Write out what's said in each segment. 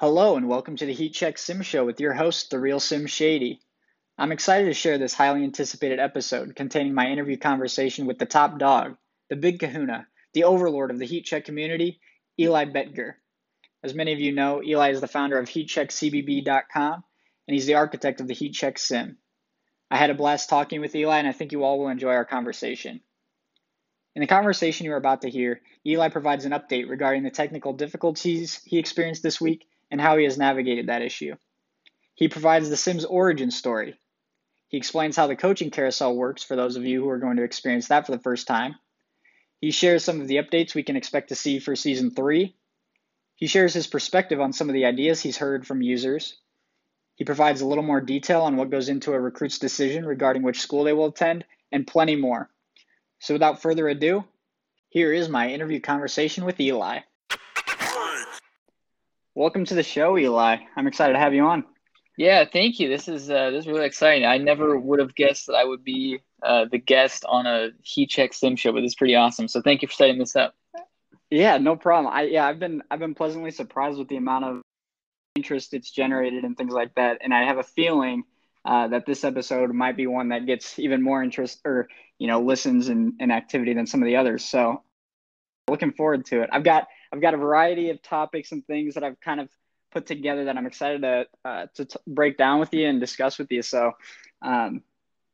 Hello and welcome to the Heat Check Sim Show with your host, the real Sim Shady. I'm excited to share this highly anticipated episode containing my interview conversation with the top dog, the big kahuna, the overlord of the Heat Check community, Eli Boettger. As many of you know, Eli is the founder of HeatCheckCBB.com and he's the architect of the Heat Check Sim. I had a blast talking with Eli and I think you all will enjoy our conversation. In the conversation you are about to hear, Eli provides an update regarding the technical difficulties he experienced this week and how he has navigated that issue. He provides the Sims origin story. He explains how the coaching carousel works for those of you who are going to experience that for the first time. He shares some of the updates we can expect to see for Season 3. He shares his perspective on some of the ideas he's heard from users. He provides a little more detail on what goes into a recruit's decision regarding which school they will attend, and plenty more. So, without further ado, here is my interview conversation with Eli. Welcome to the show, Eli. I'm excited to have you on. Yeah, thank you. This is uh, this is really exciting. I never would have guessed that I would be uh, the guest on a Heat Check Sim show, but it's pretty awesome. So thank you for setting this up. Yeah, no problem. I yeah, I've been I've been pleasantly surprised with the amount of interest it's generated and things like that, and I have a feeling uh, that this episode might be one that gets even more interest or you know listens and, and activity than some of the others. So looking forward to it. I've got I've got a variety of topics and things that I've kind of put together that I'm excited to uh, to t- break down with you and discuss with you. So, um,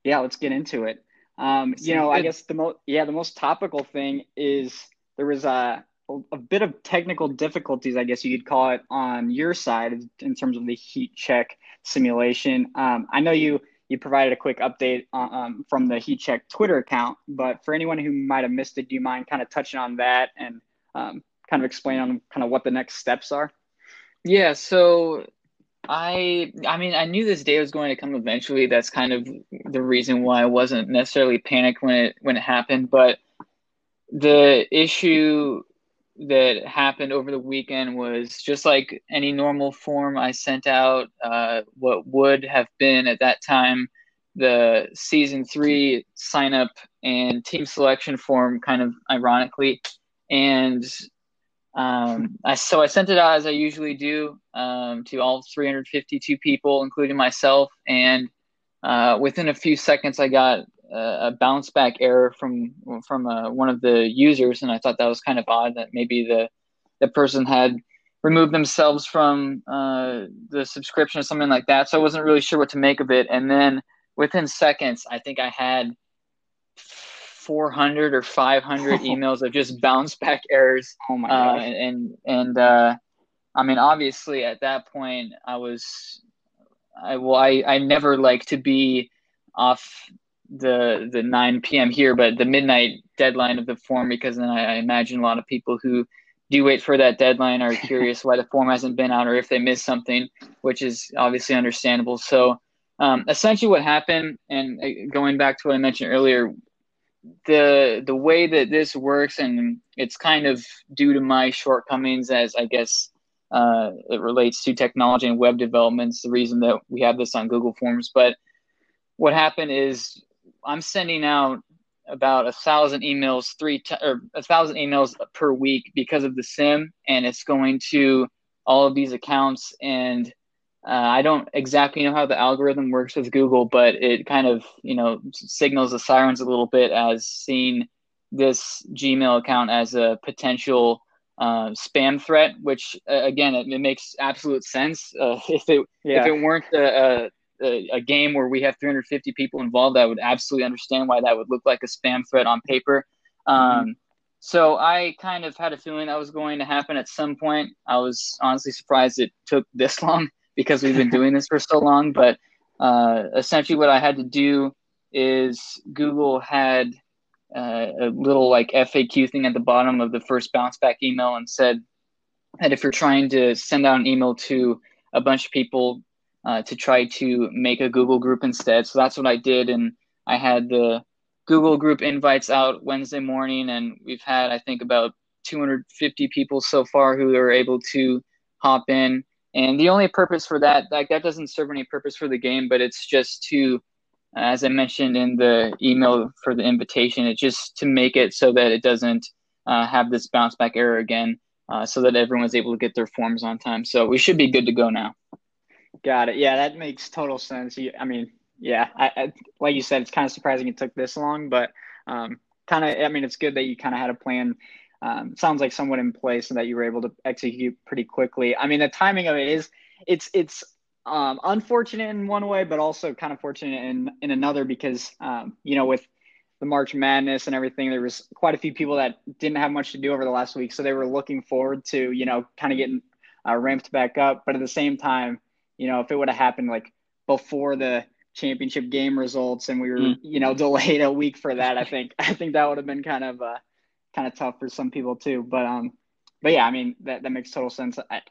yeah, let's get into it. Um, you know, I guess the most yeah the most topical thing is there was a a bit of technical difficulties, I guess you could call it, on your side in terms of the heat check simulation. Um, I know you you provided a quick update uh, um, from the heat check Twitter account, but for anyone who might have missed it, do you mind kind of touching on that and um, kind of explain on kind of what the next steps are? Yeah, so I I mean I knew this day was going to come eventually. That's kind of the reason why I wasn't necessarily panicked when it when it happened, but the issue that happened over the weekend was just like any normal form I sent out uh, what would have been at that time the season 3 sign up and team selection form kind of ironically and um, I, so I sent it out as I usually do um, to all 352 people, including myself. And uh, within a few seconds, I got a, bounce back error from from uh, one of the users, and I thought that was kind of odd that maybe the the person had removed themselves from uh, the subscription or something like that. So I wasn't really sure what to make of it. And then within seconds, I think I had 400 or 500 emails of just bounce back errors. Oh my god! Uh, and and uh, I mean, obviously, at that point, I was, I well, I, I never like to be off the the 9 p.m. here, but the midnight deadline of the form because then I, I imagine a lot of people who do wait for that deadline are curious why the form hasn't been out or if they missed something, which is obviously understandable. So. Um, essentially, what happened, and uh, going back to what I mentioned earlier, the the way that this works, and it's kind of due to my shortcomings as I guess uh, it relates to technology and web developments. The reason that we have this on Google Forms. But what happened is I'm sending out about a thousand emails three t- or a thousand emails per week because of the sim, and it's going to all of these accounts and uh, I don't exactly know how the algorithm works with Google, but it kind of you know signals the sirens a little bit as seeing this Gmail account as a potential uh, spam threat. Which uh, again, it, it, makes absolute sense. Uh, if it yeah. if it weren't a, a, a, game where we have 350 people involved, I would absolutely understand why that would look like a spam threat on paper. Um, mm-hmm. So I kind of had a feeling that was going to happen at some point. I was honestly surprised it took this long because we've been doing this for so long. But uh, essentially, what I had to do is Google had uh, a little like FAQ thing at the bottom of the first bounce back email and said that if you're trying to send out an email to a bunch of people uh, to try to make a Google group instead. So that's what I did. And I had the Google group invites out Wednesday morning, and we've had, I think, about 250 people so far who are able to hop in. And the only purpose for that, like that doesn't serve any purpose for the game, but it's just to as I mentioned in the email for the invitation, it's just to make it so that it doesn't uh, have this bounce back error again, uh, so that everyone's able to get their forms on time. So we should be good to go now. Got it. Yeah, that makes total sense. You, I mean, yeah, I, I, like you said, it's kind of surprising it took this long, but um, kind of, I mean, it's good that you kind of had a plan. Um, sounds like somewhat in place and that you were able to execute pretty quickly. I mean, the timing of it is, it's, it's um, unfortunate in one way, but also kind of fortunate in, in another because, um, you know, with the March Madness and everything, there was quite a few people that didn't have much to do over the last week. So they were looking forward to, you know, kind of getting uh, ramped back up. But at the same time, you know, if it would have happened like before the championship game results and we were, mm. you know, delayed a week for that, I think, I think that would have been kind of, uh, kind of tough for some people too. But, um, but yeah, I mean, that, that makes total sense. I,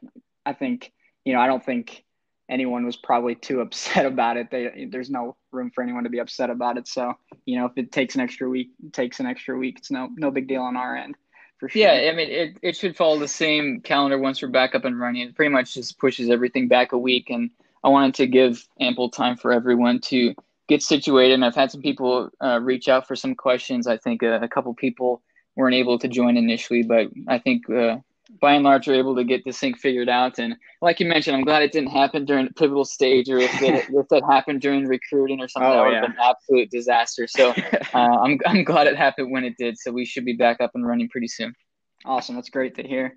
I think, you know, I don't think anyone was probably too upset about it. They, there's no room for anyone to be upset about it. So, you know, if it takes an extra week, it takes an extra week. It's no, no big deal on our end. For sure. Yeah, I mean, it, it should follow the same calendar once we're back up and running. It pretty much just pushes everything back a week. And I wanted to give ample time for everyone to get situated. And I've had some people uh, reach out for some questions. I think a, a, couple people weren't able to join initially, but I think uh, by and large, we're able to get this thing figured out. And like you mentioned, I'm glad it didn't happen during the pivotal stage, or if it, if that happened during recruiting or something, oh, that would yeah. have been an absolute disaster. So uh, I'm I'm glad it happened when it did. So we should be back up and running pretty soon. Awesome, that's great to hear.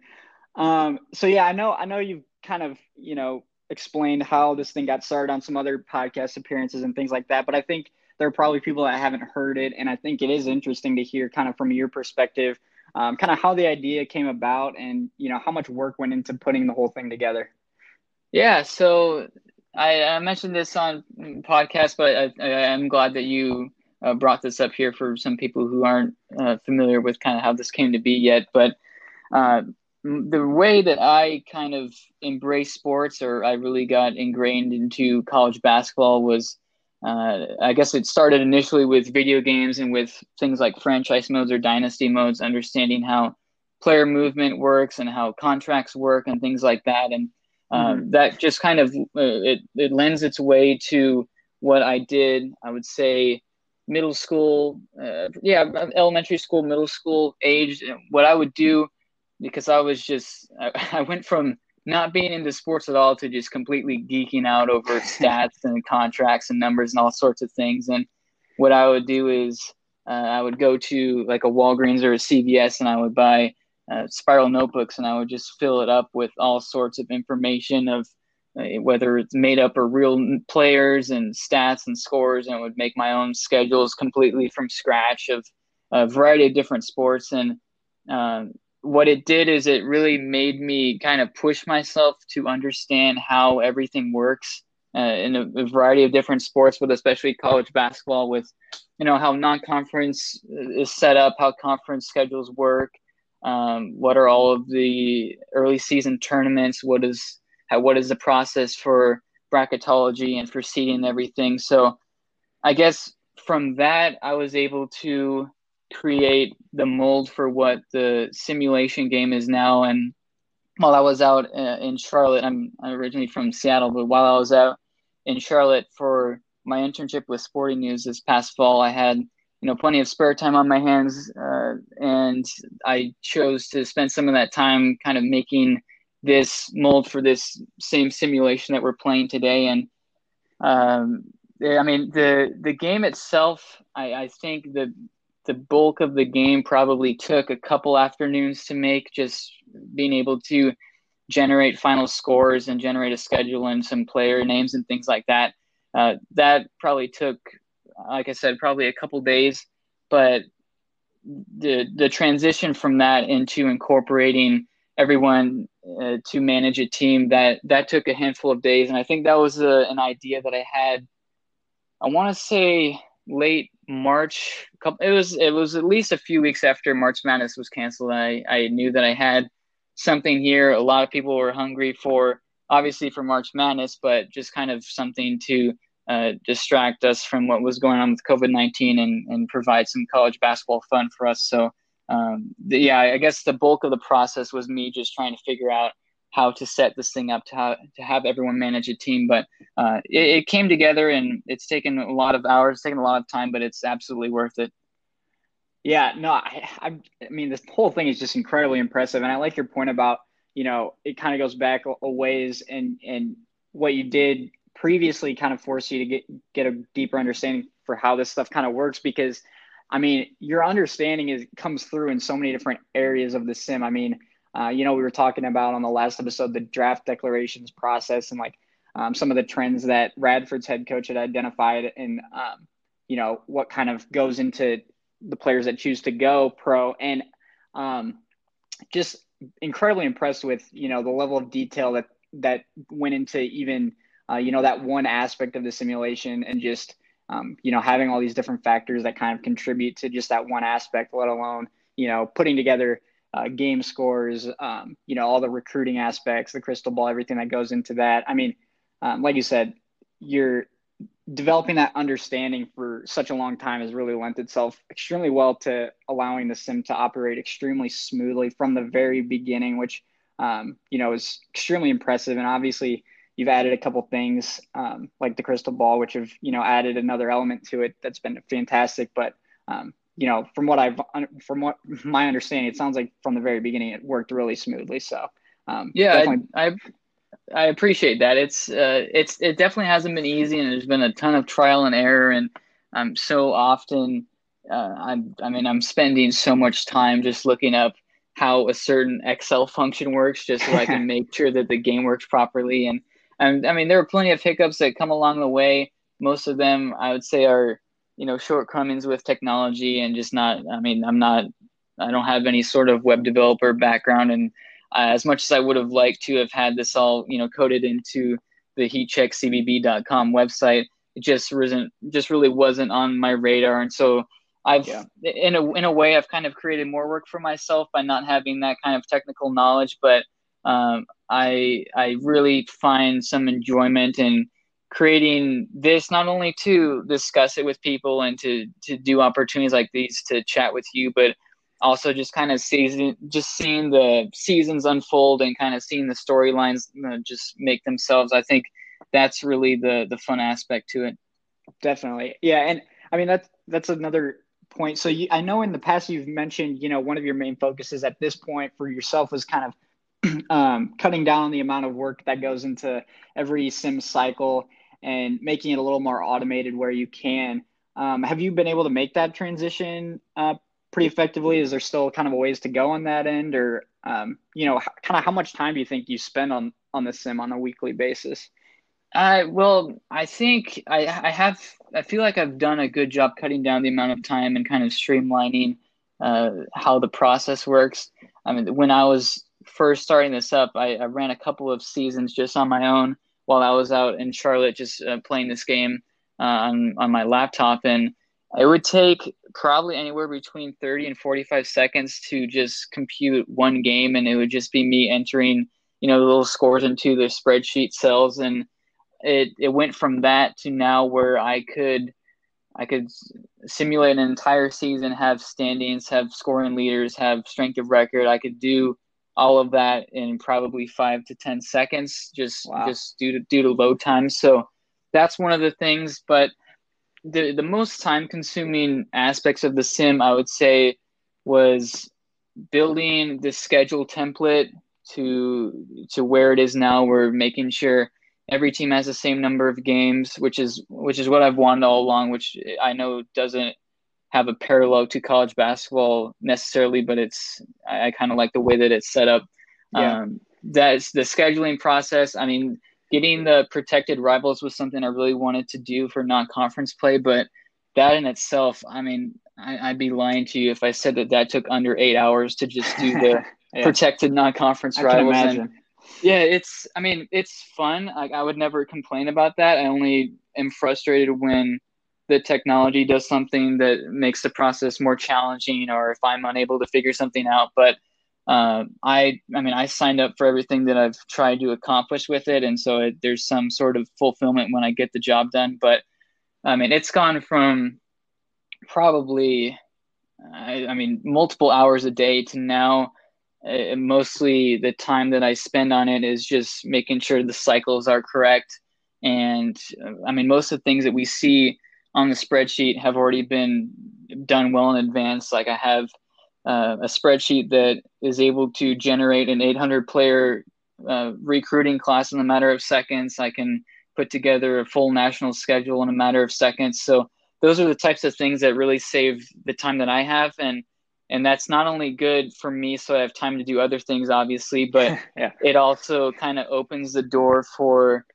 Um, so yeah, I know I know you've kind of you know explained how this thing got started on some other podcast appearances and things like that, but I think there are probably people that haven't heard it, and I think it is interesting to hear kind of from your perspective um, kind of how the idea came about and you know how much work went into putting the whole thing together. Yeah so i, I mentioned this on podcast but I, am glad that you uh, brought this up here for some people who aren't uh, familiar with kind of how this came to be yet. But uh, the way that i kind of embraced sports or i really got ingrained into college basketball was uh, I guess it started initially with video games and with things like franchise modes or dynasty modes, understanding how player movement works and how contracts work and things like that. And um, mm-hmm. that just kind of uh, it, it lends its way to what I did. I would say middle school, uh, yeah, elementary school, middle school age. What I would do because I was just I, I went from not being into sports at all to just completely geeking out over stats and contracts and numbers and all sorts of things. And what I would do is uh, I would go to like a Walgreens or a CVS and I would buy uh, spiral notebooks and I would just fill it up with all sorts of information of uh, whether it's made up or real players and stats and scores. And I would make my own schedules completely from scratch of a variety of different sports. And um, what it did is it really made me kind of push myself to understand how everything works uh, in a, a, variety of different sports, but especially college basketball with, you know, how non-conference is set up, how conference schedules work, um, what are all of the early season tournaments, what is how, what is the process for bracketology and for seeding everything. So I guess from that, I was able to create the mold for what the simulation game is now. And while I was out uh, in Charlotte, I'm originally from Seattle, but while I was out in Charlotte for my internship with Sporting News this past fall, I had you know plenty of spare time on my hands, uh, and I chose to spend some of that time kind of making this mold for this same simulation that we're playing today. And um, I mean the the game itself, I, I think the the bulk of the game probably took a couple afternoons to make, just being able to generate final scores and generate a schedule and some player names and things like that. Uh, that probably took, like I said, probably a couple days, but the the transition from that into incorporating everyone uh, to manage a team that that took a handful of days, and I think that was a, an idea that I had. I want to say late March. It was it was at least a few weeks after March Madness was canceled. I I knew that I had something here. A lot of people were hungry for obviously for March Madness, but just kind of something to uh, distract us from what was going on with COVID nineteen and and provide some college basketball fun for us. So um, the, yeah, I guess the bulk of the process was me just trying to figure out how to set this thing up to how to have everyone manage a team. But uh, it, it, came together, and it's taken a lot of hours, taken a lot of time, but it's absolutely worth it. Yeah, no, I, I, I mean, this whole thing is just incredibly impressive, and I like your point about you know it kind of goes back a ways, and and what you did previously kind of forced you to get get a deeper understanding for how this stuff kind of works because I mean, your understanding is comes through in so many different areas of the sim. I mean, uh, you know, we were talking about on the last episode the draft declarations process and like um, some of the trends that Radford's head coach had identified, and um, you know what kind of goes into the players that choose to go pro, and um, just incredibly impressed with you know the level of detail that that went into even uh, you know that one aspect of the simulation and just um, you know having all these different factors that kind of contribute to just that one aspect, let alone you know putting together uh, game scores, um, you know, all the recruiting aspects, the crystal ball, everything that goes into that. I mean, um, like you said, you're developing that understanding for such a long time has really lent itself extremely well to allowing the sim to operate extremely smoothly from the very beginning, which, um, you know, is extremely impressive. And obviously, you've added a couple things um, like the crystal ball, which have, you know, added another element to it that's been fantastic. But, um, you know, from what I've from what my understanding, it sounds like from the very beginning it worked really smoothly. So um, yeah, I, I, I appreciate that. It's uh, it's it definitely hasn't been easy, and there's been a ton of trial and error, and I'm so often uh, I'm I mean I'm spending so much time just looking up how a certain Excel function works, just so I can make sure that the game works properly. And, and I mean there are plenty of hiccups that come along the way. Most of them I would say are you know shortcomings with technology and just not i mean i'm not i don't have any sort of web developer background. And uh, as much as i would have liked to have had this all you know coded into the heatcheckcbb.com website it just wasn't just really wasn't on my radar. And so i've yeah. in a in a way i've kind of created more work for myself by not having that kind of technical knowledge. But um, i i really find some enjoyment in creating this not only to discuss it with people and to to do opportunities like these to chat with you but also just kind of season just seeing the seasons unfold and kind of seeing the storylines you know, just make themselves. I think that's really the the fun aspect to it. Definitely. Yeah and i mean that's that's another point. So you, i know in the past you've mentioned you know one of your main focuses at this point for yourself was kind of um, cutting down the amount of work that goes into every sim cycle and making it a little more automated where you can. Um, have you been able to make that transition uh, pretty effectively? Is there still kind of a ways to go on that end, or um, you know, kind of how much time do you think you spend on on the sim on a weekly basis? Uh, well, I think I, I have. I feel like I've done a good job cutting down the amount of time and kind of streamlining uh, how the process works. I mean, when I was first starting this up, I, I ran a couple of seasons just on my own while I was out in Charlotte just uh, playing this game uh, on on my laptop, and it would take probably anywhere between 30 and 45 seconds to just compute one game, and it would just be me entering you know the little scores into the spreadsheet cells, and it it went from that to now where I could. I could simulate an entire season, have standings, have scoring leaders, have strength of record. I could do all of that in probably five to ten seconds, just wow. just due to due to load time. So that's one of the things. But the the most time consuming aspects of the sim, I would say, was building the schedule template to to where it is now. We're making sure every team has the same number of games, which is which is what I've wanted all along. Which I know doesn't have a parallel to college basketball necessarily, but it's I, I kind of like the way that it's set up. Yeah. Um, that's the scheduling process. I mean, getting the protected rivals was something I really wanted to do for non-conference play, but that in itself, I mean, I, would be lying to you if I said that that took under eight hours to just do the yeah. protected non-conference rivals. And, yeah, it's. I mean, it's fun. Like I would never complain about that. I only am frustrated when the technology does something that makes the process more challenging or if i'm unable to figure something out but uh, i i mean i signed up for everything that i've tried to accomplish with it and so it, there's some sort of fulfillment when i get the job done but i mean it's gone from probably I, I mean multiple hours a day to now uh, mostly the time that I spend on it is just making sure the cycles are correct. And uh, I mean, most of the things that we see on the spreadsheet have already been done well in advance. Like I have uh, a spreadsheet that is able to generate an 800 player uh, recruiting class in a matter of seconds. I can put together a full national schedule in a matter of seconds. So those are the types of things that really save the time that I have and and that's not only good for me so I have time to do other things obviously, but yeah. it also kind of opens the door for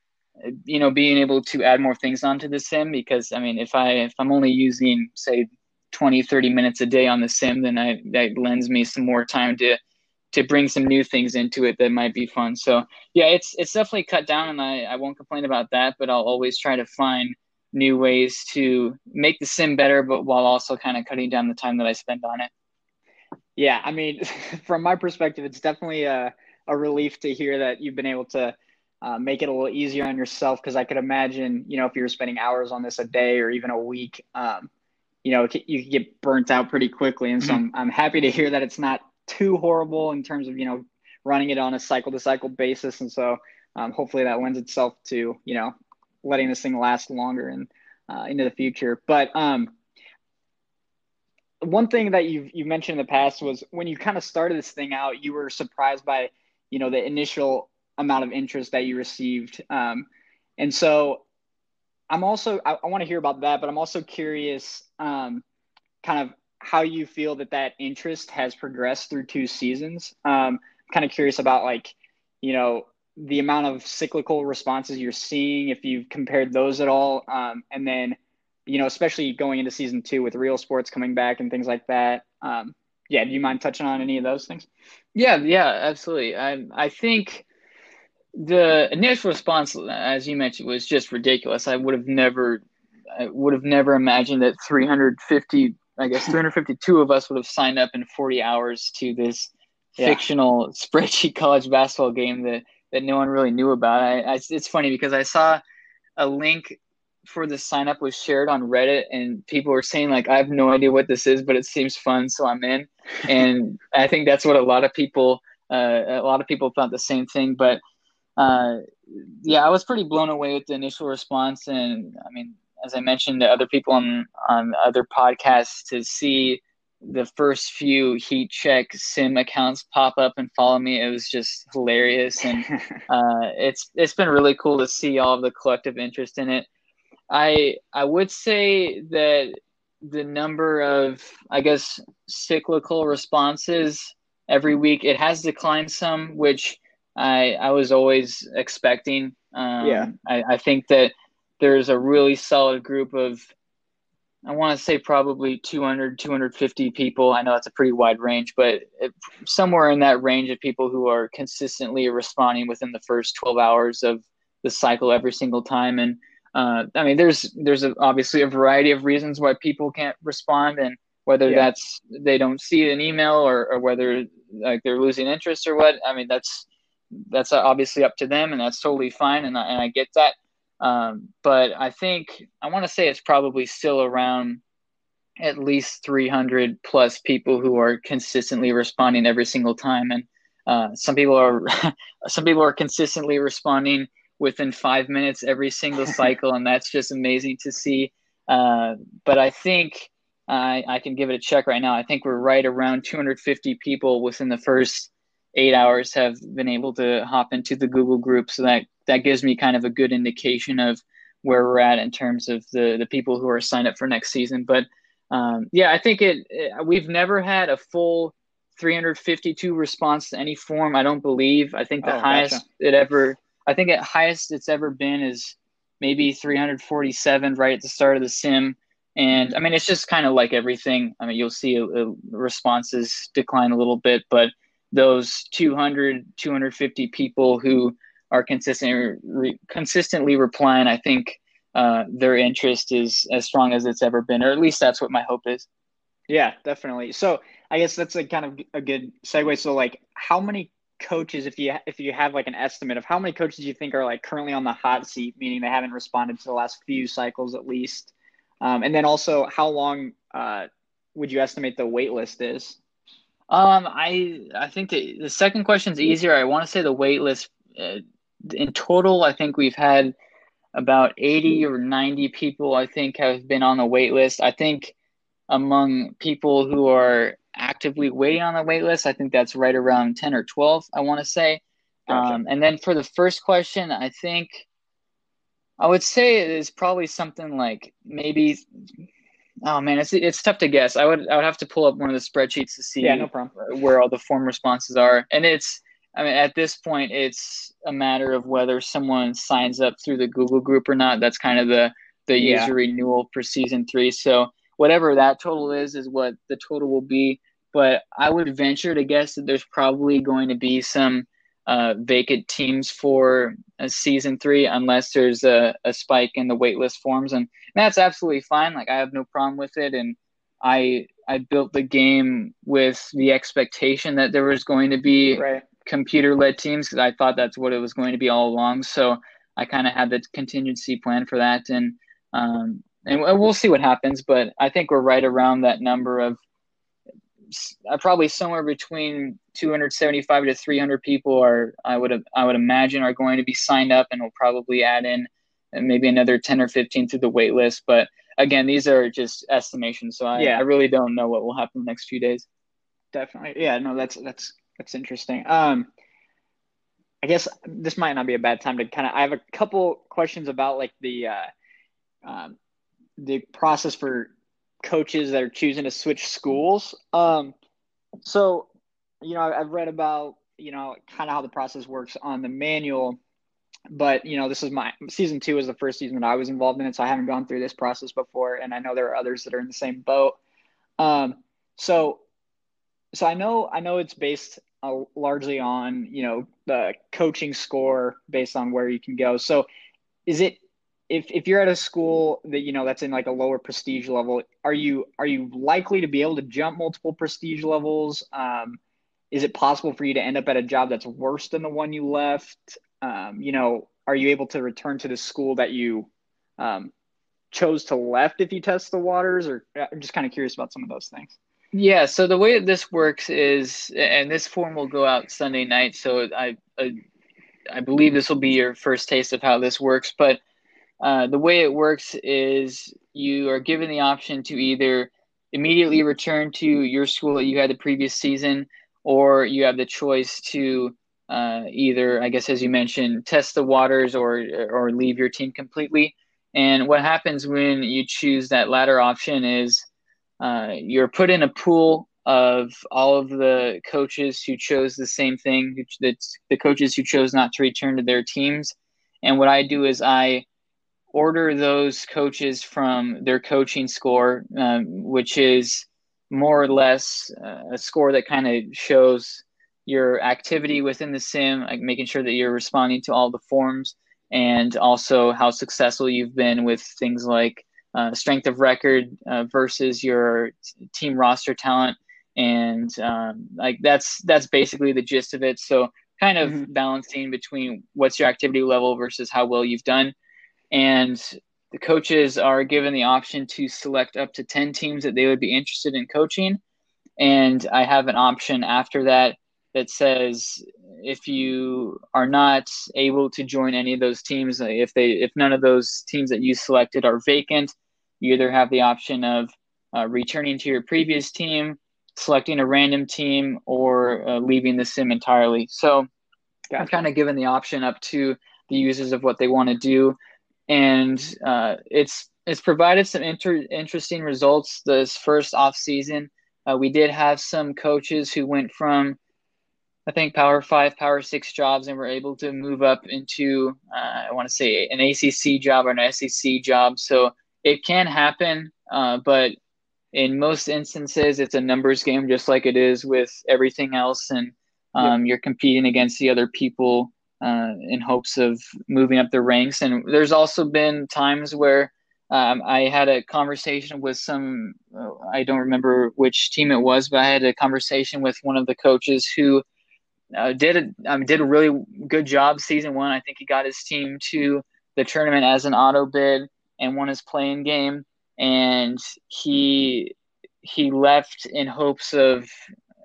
you know being able to add more things onto the sim because I mean if I if I'm only using say 20 30 minutes a day on the sim then I that lends me some more time to to bring some new things into it that might be fun. So yeah, it's it's definitely cut down, and I I won't complain about that. But I'll always try to find new ways to make the sim better, but while also kind of cutting down the time that I spend on it. Yeah, I mean, from my perspective, it's definitely a a relief to hear that you've been able to. Uh, make it a little easier on yourself because I could imagine, you know, if you were spending hours on this a day or even a week, um, you know, you could get burnt out pretty quickly. And so mm-hmm. I'm, I'm happy to hear that it's not too horrible in terms of you know running it on a cycle to cycle basis, and so um, hopefully that lends itself to you know letting this thing last longer and uh, into the future. But um, one thing that you've you mentioned in the past was when you kind of started this thing out, you were surprised by you know the initial amount of interest that you received, um, and so I'm also I, I want to hear about that, but I'm also curious, um, kind of how you feel that that interest has progressed through two seasons. Um, kind of curious about like, you know, the amount of cyclical responses you're seeing, if you've compared those at all, um, and then, you know, especially going into season two with real sports coming back and things like that. Um, yeah, do you mind touching on any of those things? Yeah, yeah, absolutely. I I think the initial response, as you mentioned, was just ridiculous. I would have never, I would have never imagined that 350 I guess 352 of us would have signed up in 40 hours to this yeah. fictional spreadsheet college basketball game that, that no one really knew about. I, I, it's funny because I saw a link for the sign up was shared on Reddit and people were saying like I have no idea what this is, but it seems fun, so I'm in. And I think that's what a lot of people uh, a lot of people thought the same thing. But uh, yeah, I was pretty blown away with the initial response, and I mean as I mentioned to other people on on other podcasts, to see the first few heat check sim accounts pop up and follow me it was just hilarious. And uh, it's it's been really cool to see all of the collective interest in it. I i would say that the number of i guess cyclical responses every week it has declined some which i i was always expecting um, yeah I, I think that there's a really solid group of I want to say probably 200, 250 people. I know that's a pretty wide range, but somewhere in that range of people who are consistently responding within the first 12 hours of the cycle every single time. And uh, I mean, there's there's a, obviously a variety of reasons why people can't respond, and whether yeah. that's they don't see an email or, or whether like they're losing interest or what. I mean, that's that's obviously up to them, and that's totally fine, and I, and I get that. Um, but I think I want to say it's probably still around at least 300 plus people who are consistently responding every single time. And uh, some people are some people are consistently responding within five minutes every single cycle, and that's just amazing to see. Uh, but I think I, I can give it a check right now. I think we're right around 250 people within the first eight hours have been able to hop into the Google group. So that that gives me kind of a good indication of where we're at in terms of the the people who are signed up for next season. But um, yeah, I think it, it, We've never had a full 352 response to any form. I don't believe. I think the oh, highest gotcha. it ever. I think at highest it's ever been is maybe 347 right at the start of the sim. And I mean, it's just kind of like everything. I mean, you'll see a, a responses decline a little bit, but those 200, 250 people who are consistently re, consistently replying, I think uh, their interest is as strong as it's ever been, or at least that's what my hope is. Yeah, definitely. So I guess that's a kind of a good segue. So like, how many coaches, if you if you have like an estimate of how many coaches you think are like currently on the hot seat, meaning they haven't responded to the last few cycles at least, um, and then also how long uh, would you estimate the wait list is? Um, I I think the the second question is easier. I want to say the wait list uh, in total. I think we've had about eighty or ninety people. I think have been on the wait list. I think among people who are actively waiting on the wait list, I think that's right around ten or twelve. I want to say. Gotcha. Um, and then for the first question, I think I would say it is probably something like maybe Oh man, it's it's tough to guess. I would I would have to pull up one of the spreadsheets to see yeah, no problem. where all the form responses are. And it's I mean at this point it's a matter of whether someone signs up through the Google group or not. That's kind of the the yeah. user renewal for season 3. So whatever that total is is what the total will be, but I would venture to guess that there's probably going to be some uh, vacant teams for a season three unless there's a, a spike in the waitlist forms and that's absolutely fine like i have no problem with it and i i built the game with the expectation that there was going to be right. computer led teams because i thought that's what it was going to be all along so i kind of had the contingency plan for that and um and we'll see what happens but i think we're right around that number of uh, probably somewhere between 275 to 300 people are I would have I would imagine are going to be signed up, and we'll probably add in uh, maybe another 10 or 15 to the wait list. But again, these are just estimations, so I, yeah. I really don't know what will happen the next few days. Definitely, yeah, no, that's that's that's interesting. Um, I guess this might not be a bad time to kind of. I have a couple questions about like the uh, um, the process for coaches that are choosing to switch schools. Um, so, you know, I've read about, you know, kind of how the process works on the manual, but, you know, this is my season two is the first season that I was involved in it. So I haven't gone through this process before. And I know there are others that are in the same boat. Um, so, so I know, I know it's based uh, largely on, you know, the coaching score based on where you can go. So is it, if if you're at a school that you know that's in like a lower prestige level, are you are you likely to be able to jump multiple prestige levels? Um, is it possible for you to end up at a job that's worse than the one you left? Um, you know, are you able to return to the school that you um, chose to left if you test the waters? Or uh, I'm just kind of curious about some of those things. Yeah. So the way that this works is, and this form will go out Sunday night. So I, I, I believe this will be your first taste of how this works, but uh, the way it works is you are given the option to either immediately return to your school that you had the previous season, or you have the choice to uh, either, I guess, as you mentioned, test the waters or or leave your team completely. And what happens when you choose that latter option is uh, you're put in a pool of all of the coaches who chose the same thing, that's the coaches who chose not to return to their teams. And what I do is I order those coaches from their coaching score, um, which is more or less uh, a score that kind of shows your activity within the sim, like making sure that you're responding to all the forms, and also how successful you've been with things like uh, strength of record uh, versus your team roster talent, and um, like that's that's basically the gist of it. So kind of mm-hmm. balancing between what's your activity level versus how well you've done and the coaches are given the option to select up to 10 teams that they would be interested in coaching. And i have an option after that that says if you are not able to join any of those teams if they if none of those teams that you selected are vacant you either have the option of uh, returning to your previous team selecting a random team or uh, leaving the sim entirely. So gotcha. i'm kind of given the option up to the users of what they want to do and uh, it's it's provided some inter- interesting results this first off season. Uh, we did have some coaches who went from I think Power Five, Power Six jobs, and were able to move up into uh, I want to say an ACC job or an SEC job. So it can happen, uh, but in most instances, it's a numbers game, just like it is with everything else, and um, yep. you're competing against the other people uh, in hopes of moving up the ranks. And there's also been times where um, I had a conversation with some, uh, I don't remember which team it was, but I had a conversation with one of the coaches who uh, did a, um, did a really good job season one. I think he got his team to the tournament as an auto bid and won his play-in game. And he he left in hopes of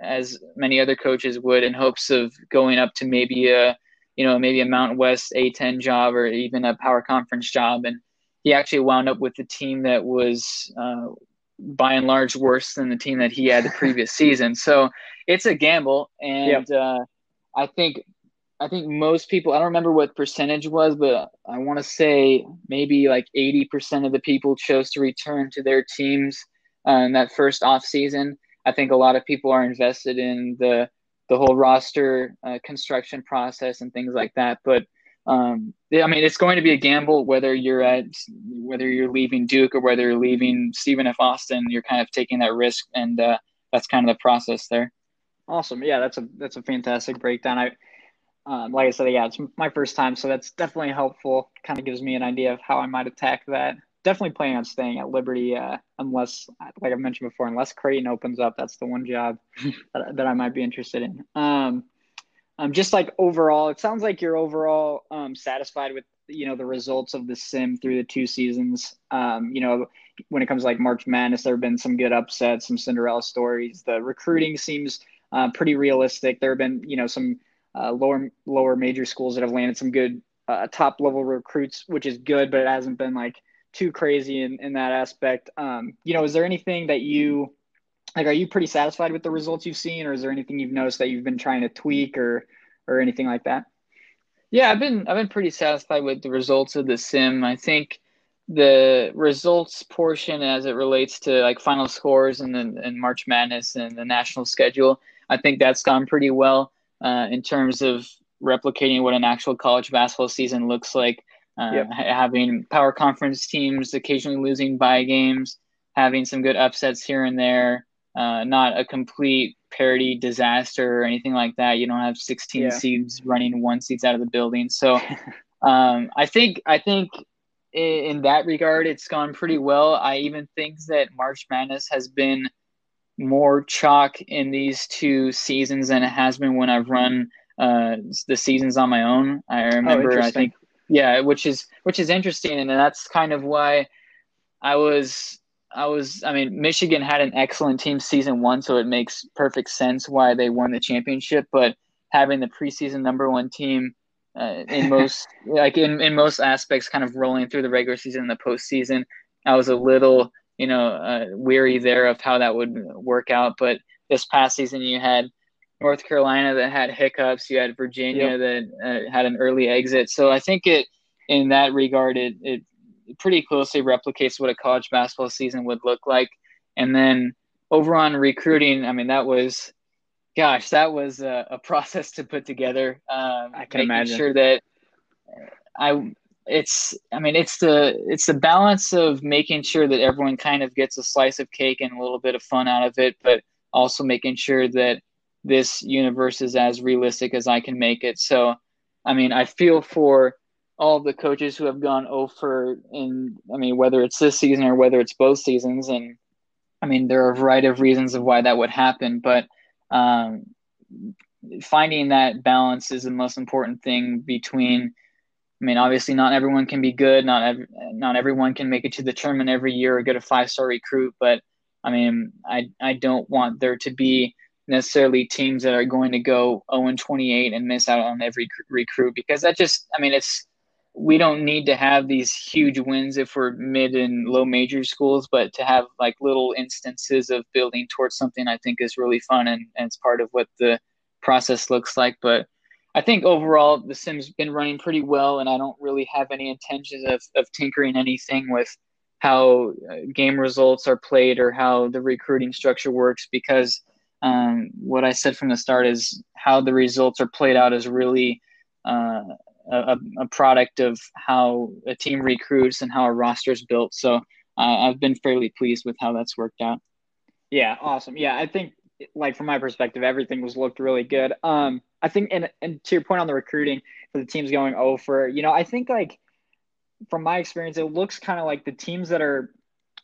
as many other coaches would in hopes of going up to maybe a you know maybe a Mountain West A10 job or even a power conference job and he actually wound up with a team that was uh, by and large worse than the team that he had the previous season. So it's a gamble, and yep. uh, I think I think most people I don't remember what percentage was, but I want to say maybe like eighty percent of the people chose to return to their teams uh, in that first off season. I think a lot of people are invested in the the whole roster uh, construction process and things like that, but um, I mean, it's going to be a gamble whether you're at whether you're leaving Duke or whether you're leaving Stephen F. Austin. You're kind of taking that risk, and uh, that's kind of the process there. Awesome. Yeah, that's a that's a fantastic breakdown. I um, like I said, yeah, it's my first time, so that's definitely helpful. Kind of gives me an idea of how I might attack that. Definitely planning on staying at Liberty, uh, unless, like I've mentioned before, unless Creighton opens up. That's the one job that, that I might be interested in. Um, um, just like overall, it sounds like you're overall um, satisfied with you know the results of the sim through the two seasons. Um, you know, when it comes to like March Madness, there have been some good upsets, some Cinderella stories. The recruiting seems uh, pretty realistic. There have been you know some uh, lower lower major schools that have landed some good uh, top level recruits, which is good, but it hasn't been like too crazy in, in that aspect. Um, you know, is there anything that you like are you pretty satisfied with the results you've seen or is there anything you've noticed that you've been trying to tweak or or anything like that? Yeah i've been i've been pretty satisfied with the results of the sim. I think the results portion as it relates to like final scores and then and march madness and the national schedule i think that's gone pretty well uh, in terms of replicating what an actual college basketball season looks like uh, yep. having power conference teams occasionally losing by games having some good upsets here and there uh, not a complete parity disaster or anything like that. You don't have 16 yeah. seeds running one seeds out of the building. So um, I think I think in, in that regard, it's gone pretty well. I even think that March Madness has been more chalk in these two seasons than it has been when I've run uh, the seasons on my own. I oh, remember, oh, I think, yeah, which is which is interesting, and that's kind of why I was I was, I mean, Michigan had an excellent team season one, so it makes perfect sense why they won the championship. But having the preseason number one team uh, in most, like in, in most aspects, kind of rolling through the regular season and the postseason, I was a little, you know, uh, weary there of how that would work out. But this past season, you had North Carolina that had hiccups, you had Virginia yep. that uh, had an early exit. So I think it, in that regard, it, it pretty closely replicates what a college basketball season would look like. And then over on recruiting, I mean, that was, gosh, that was a, a process to put together. Um, I can imagine. Sure that I, it's, I mean, it's the it's the balance of making sure that everyone kind of gets a slice of cake and a little bit of fun out of it, but also making sure that this universe is as realistic as I can make it. So, I mean, I feel for all the coaches who have gone over in I mean whether it's this season or whether it's both seasons and I mean there are a variety of reasons of why that would happen but um, finding that balance is the most important thing between I mean obviously not everyone can be good not ev- not everyone can make it to the tournament every year or get a five star recruit but I mean I I don't want there to be necessarily teams that are going to go 0 and 28 and miss out on every recruit because that just I mean it's we don't need to have these huge wins if we're mid and low major schools, but to have like little instances of building towards something, I think is really fun and, and it's part of what the process looks like. But I think overall the Sim's been running pretty well, and I don't really have any intentions of, of tinkering anything with how uh, game results are played or how the recruiting structure works because um, what I said from the start is how the results are played out is really uh, a, a product of how a team recruits and how a roster is built. So uh, I've been fairly pleased with how that's worked out. Yeah, awesome. Yeah, I think like from my perspective, everything was looked really good. Um, I think, and and to your point on the recruiting for the teams going over, you know, I think like from my experience, it looks kind of like the teams that are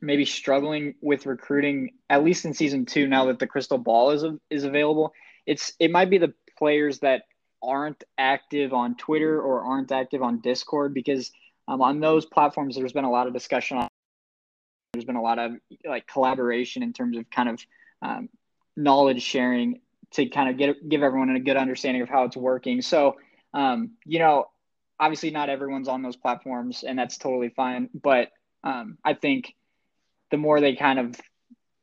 maybe struggling with recruiting, at least in season two, now that the crystal ball is is available. It's it might be the players that aren't active on Twitter or aren't active on Discord because um, on those platforms there's been a lot of discussion on there's been a lot of like collaboration in terms of kind of um, knowledge sharing to kind of get give everyone a good understanding of how it's working. So, um, you know, obviously not everyone's on those platforms, and that's totally fine. But um, I think the more they kind of,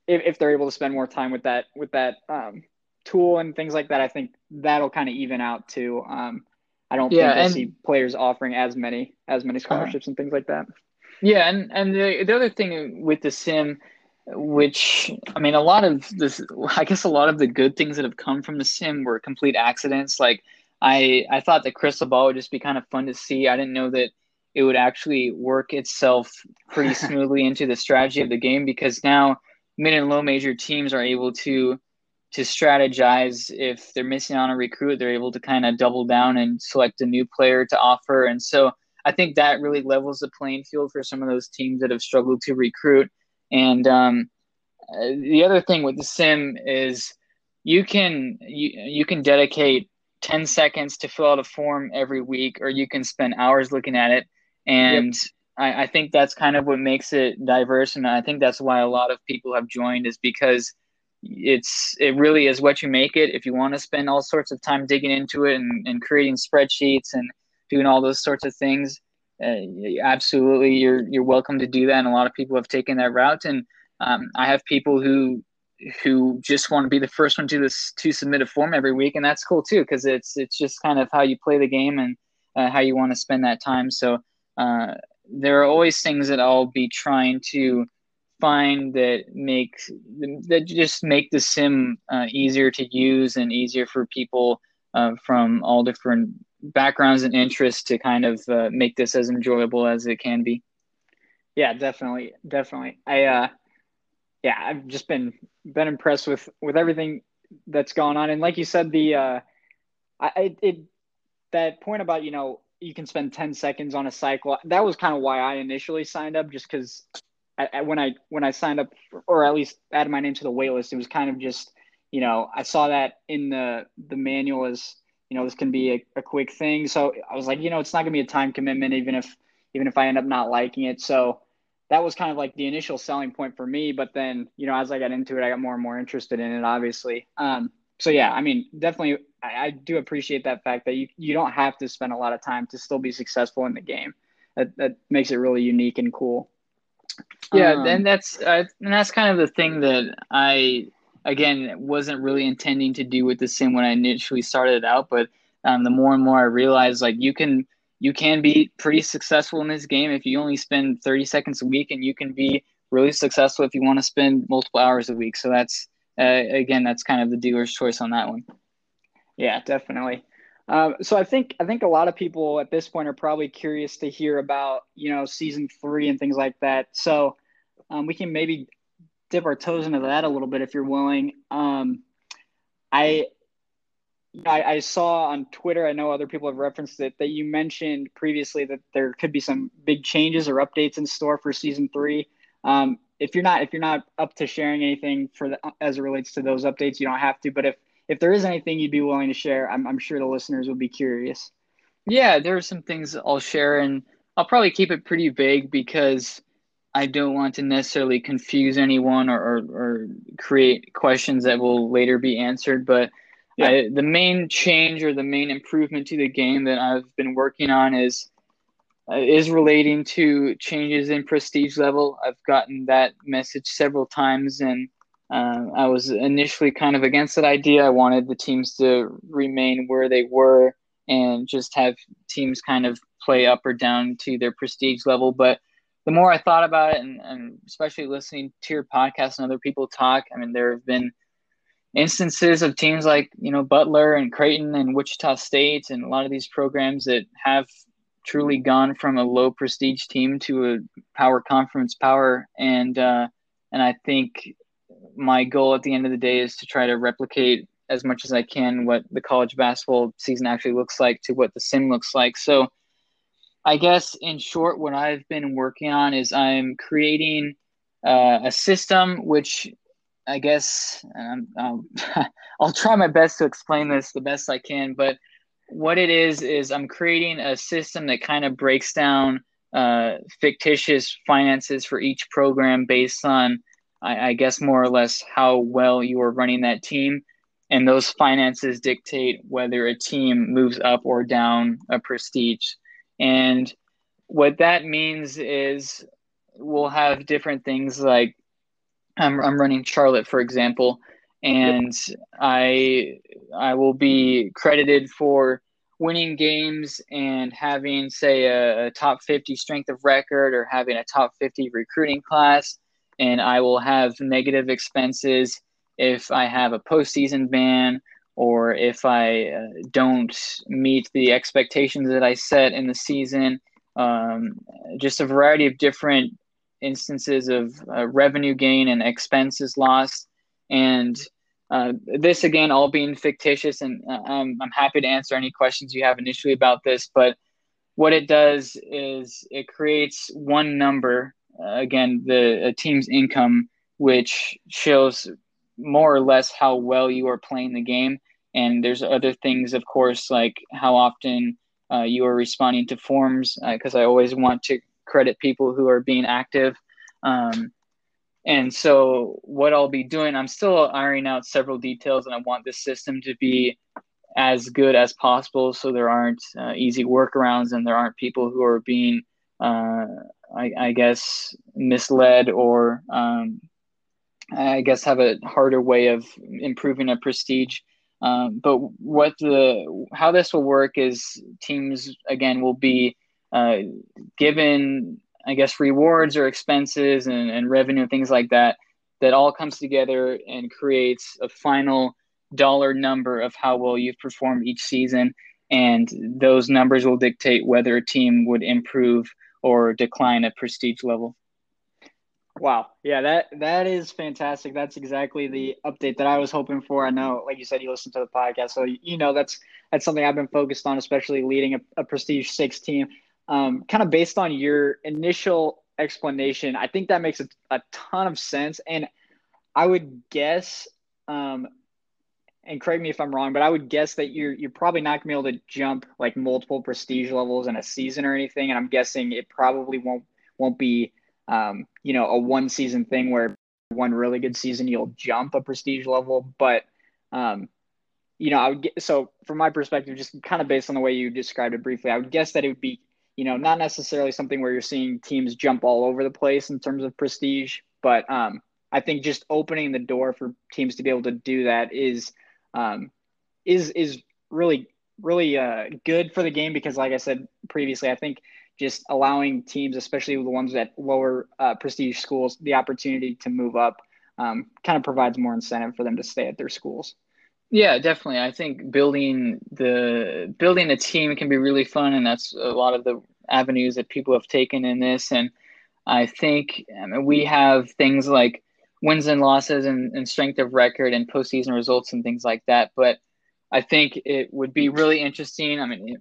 if, if they're able to spend more time with that with that um, tool and things like that, I think that'll kind of even out too. Um, I don't yeah, think we'll and, see players offering as many as many uh-huh. scholarships uh, and things like that. Yeah, and and the the other thing with the sim, which I mean, a lot of this, I guess, a lot of the good things that have come from the sim were complete accidents. Like I I thought the crystal ball would just be kind of fun to see. I didn't know that it would actually work itself pretty smoothly into the strategy of the game because now mid and low major teams are able to to strategize. If they're missing on a recruit they're able to kind of double down and select a new player to offer. And so i think that really levels the playing field for some of those teams that have struggled to recruit. And um, the other thing with the sim is you can you, you can dedicate 10 seconds to fill out a form every week or you can spend hours looking at it and yep. I, I think that's kind of what makes it diverse and i think that's why a lot of people have joined is because it's it really is what you make it. If you want to spend all sorts of time digging into it and, and creating spreadsheets and doing all those sorts of things uh, absolutely you're you're welcome to do that and a lot of people have taken that route. And um, i have people who who just want to be the first one to this to submit a form every week and that's cool too because it's it's just kind of how you play the game and uh, how you want to spend that time. So uh, there are always things that i'll be trying to find that make that just make the sim uh, easier to use and easier for people uh, from all different backgrounds and interests to kind of uh, make this as enjoyable as it can be. Yeah, definitely, definitely. I uh, yeah, I've just been been impressed with with everything that's gone on, and like you said, the uh, I it that point about you know you can spend 10 seconds on a cycle that was kind of why i initially signed up just because when I when I signed up, or at least added my name to the wait list, it was kind of just, you know, I saw that in the the manual as, you know, this can be a, a quick thing. So I was like, you know, it's not gonna be a time commitment, even if even if I end up not liking it. So that was kind of like the initial selling point for me. But then, you know, as I got into it, I got more and more interested in it, obviously. Um, so yeah, I mean, definitely, I, I do appreciate that fact that you you don't have to spend a lot of time to still be successful in the game. That that makes it really unique and cool. Yeah, um, and that's uh, and that's kind of the thing that I again wasn't really intending to do with the sim when I initially started out, but um, the more and more I realized like you can you can be pretty successful in this game if you only spend 30 seconds a week and you can be really successful if you want to spend multiple hours a week so that's uh, again that's kind of the dealer's choice on that one yeah definitely um, so I think I think a lot of people at this point are probably curious to hear about you know season three and things like that. So um, we can maybe dip our toes into that a little bit if you're willing. Um, I, I, I saw on Twitter. I know other people have referenced it that you mentioned previously that there could be some big changes or updates in store for season three. Um, if you're not if you're not up to sharing anything for the, as it relates to those updates, you don't have to. But if if there is anything you'd be willing to share, I'm, I'm sure the listeners would be curious. Yeah, there are some things I'll share, and I'll probably keep it pretty vague because I don't want to necessarily confuse anyone or, or, or create questions that will later be answered. But yeah. I, the main change or the main improvement to the game that I've been working on is uh, is relating to changes in prestige level. I've gotten that message several times, and uh, I was initially kind of against that idea. I wanted the teams to remain where they were and just have teams kind of play up or down to their prestige level. But the more I thought about it, and, and especially listening to your podcast and other people talk, I mean, there have been instances of teams like you know Butler and Creighton and Wichita State and a lot of these programs that have truly gone from a low prestige team to a power conference power and uh, and I think my goal at the end of the day is to try to replicate as much as I can what the college basketball season actually looks like to what the sim looks like. So, I guess in short, what I've been working on is I'm creating uh, a system which I guess um, I'll, I'll try my best to explain this the best I can. But what it is is I'm creating a system that kind of breaks down uh, fictitious finances for each program based on I, I guess more or less how well you are running that team. and those finances dictate whether a team moves up or down a prestige. And what that means is we'll have different things like I'm, I'm running Charlotte, for example, and I I will be credited for winning games and having say a, a, top 50 strength of record or having a top 50 recruiting class and i will have negative expenses if i have a postseason ban or if i uh, don't meet the expectations that i set in the season um, just a variety of different instances of uh, revenue gain and expenses lost and uh, this again, all being fictitious, and uh, I'm, I'm happy to answer any questions you have initially about this. But what it does is it creates one number, again, the team's income, which shows more or less how well you are playing the game. And there's other things, of course, like how often uh, you are responding to forms, because I always want to credit people who are being active. Um, and so, what I'll be doing, I'm still ironing out several details, and I want this system to be as good as possible so there aren't uh, easy workarounds and there aren't people who are being, uh, I, I, guess, misled or um, I guess have a harder way of improving a prestige. Um, but what the how this will work is teams again will be uh, given I guess rewards or expenses and, and revenue and things like that that all comes together and creates a final dollar number of how well you've performed each season and those numbers will dictate whether a team would improve or decline at prestige level. Wow. Yeah that that is fantastic. That's exactly the update that i was hoping for. I know like you said you listened to the podcast so you know that's that's something i've been focused on especially leading a, a prestige six team. Um, kind of based on your initial explanation, I think that makes a, a ton of sense. And I would guess, um, and correct me if I'm wrong, but I would guess that you're you're probably not gonna be able to jump like multiple prestige levels in a season or anything. And I'm guessing it probably won't won't be um, you know a one season thing where one really good season you'll jump a prestige level. But um, you know, I would get so from my perspective, just kind of based on the way you described it briefly, I would guess that it would be you know, not necessarily something where you're seeing teams jump all over the place in terms of prestige, but um, I think just opening the door for teams to be able to do that is um, is is really really uh, good for the game because, like I said previously, I think just allowing teams, especially the ones at lower uh, prestige schools, the opportunity to move up um, kind of provides more incentive for them to stay at their schools. Yeah, definitely. I think building the building a team can be really fun, and that's a lot of the avenues that people have taken in this. And I think I mean, we have things like wins and losses and, and strength of record and postseason results and things like that. But I think it would be really interesting. I mean,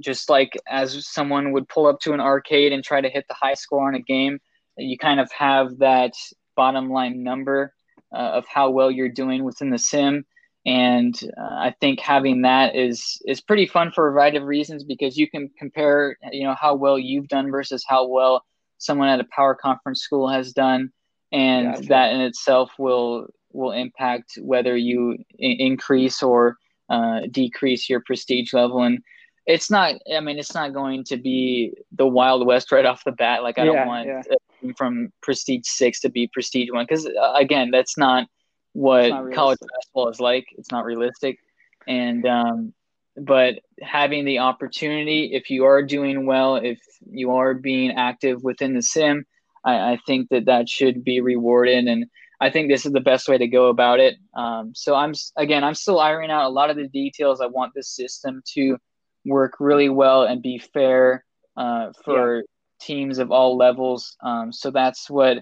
just like as someone would pull up to an arcade and try to hit the high score on a game, you kind of have that bottom line number uh, of how well you're doing within the sim and uh, I think having that is is pretty fun for a variety of reasons because you can compare you know how well you've done versus how well someone at a power conference school has done, and gotcha. that in itself will will impact whether you I- increase or uh, decrease your prestige level and it's not i mean it's not going to be the wild west right off the bat like i yeah, don't want yeah. from prestige six to be prestige one because uh, again that's not what college basketball is like. It's not realistic. And um, but having the opportunity, if you are doing well, if you are being active within the sim, I, I think that that should be rewarded. And I think this is the best way to go about it. Um, so I'm again, I'm still ironing out a lot of the details. I want this system to work really well and be fair uh, for yeah. teams of all levels. Um, so that's what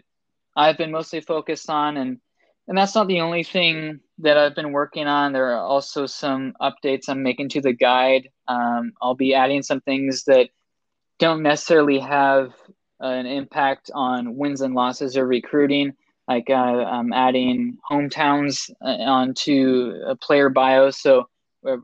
I've been mostly focused on, and and that's not the only thing that I've been working on. There are also some updates I'm making to the guide. Um, I'll be adding some things that don't necessarily have an impact on wins and losses or recruiting. Like uh, I'm adding hometowns uh, onto a player bio. So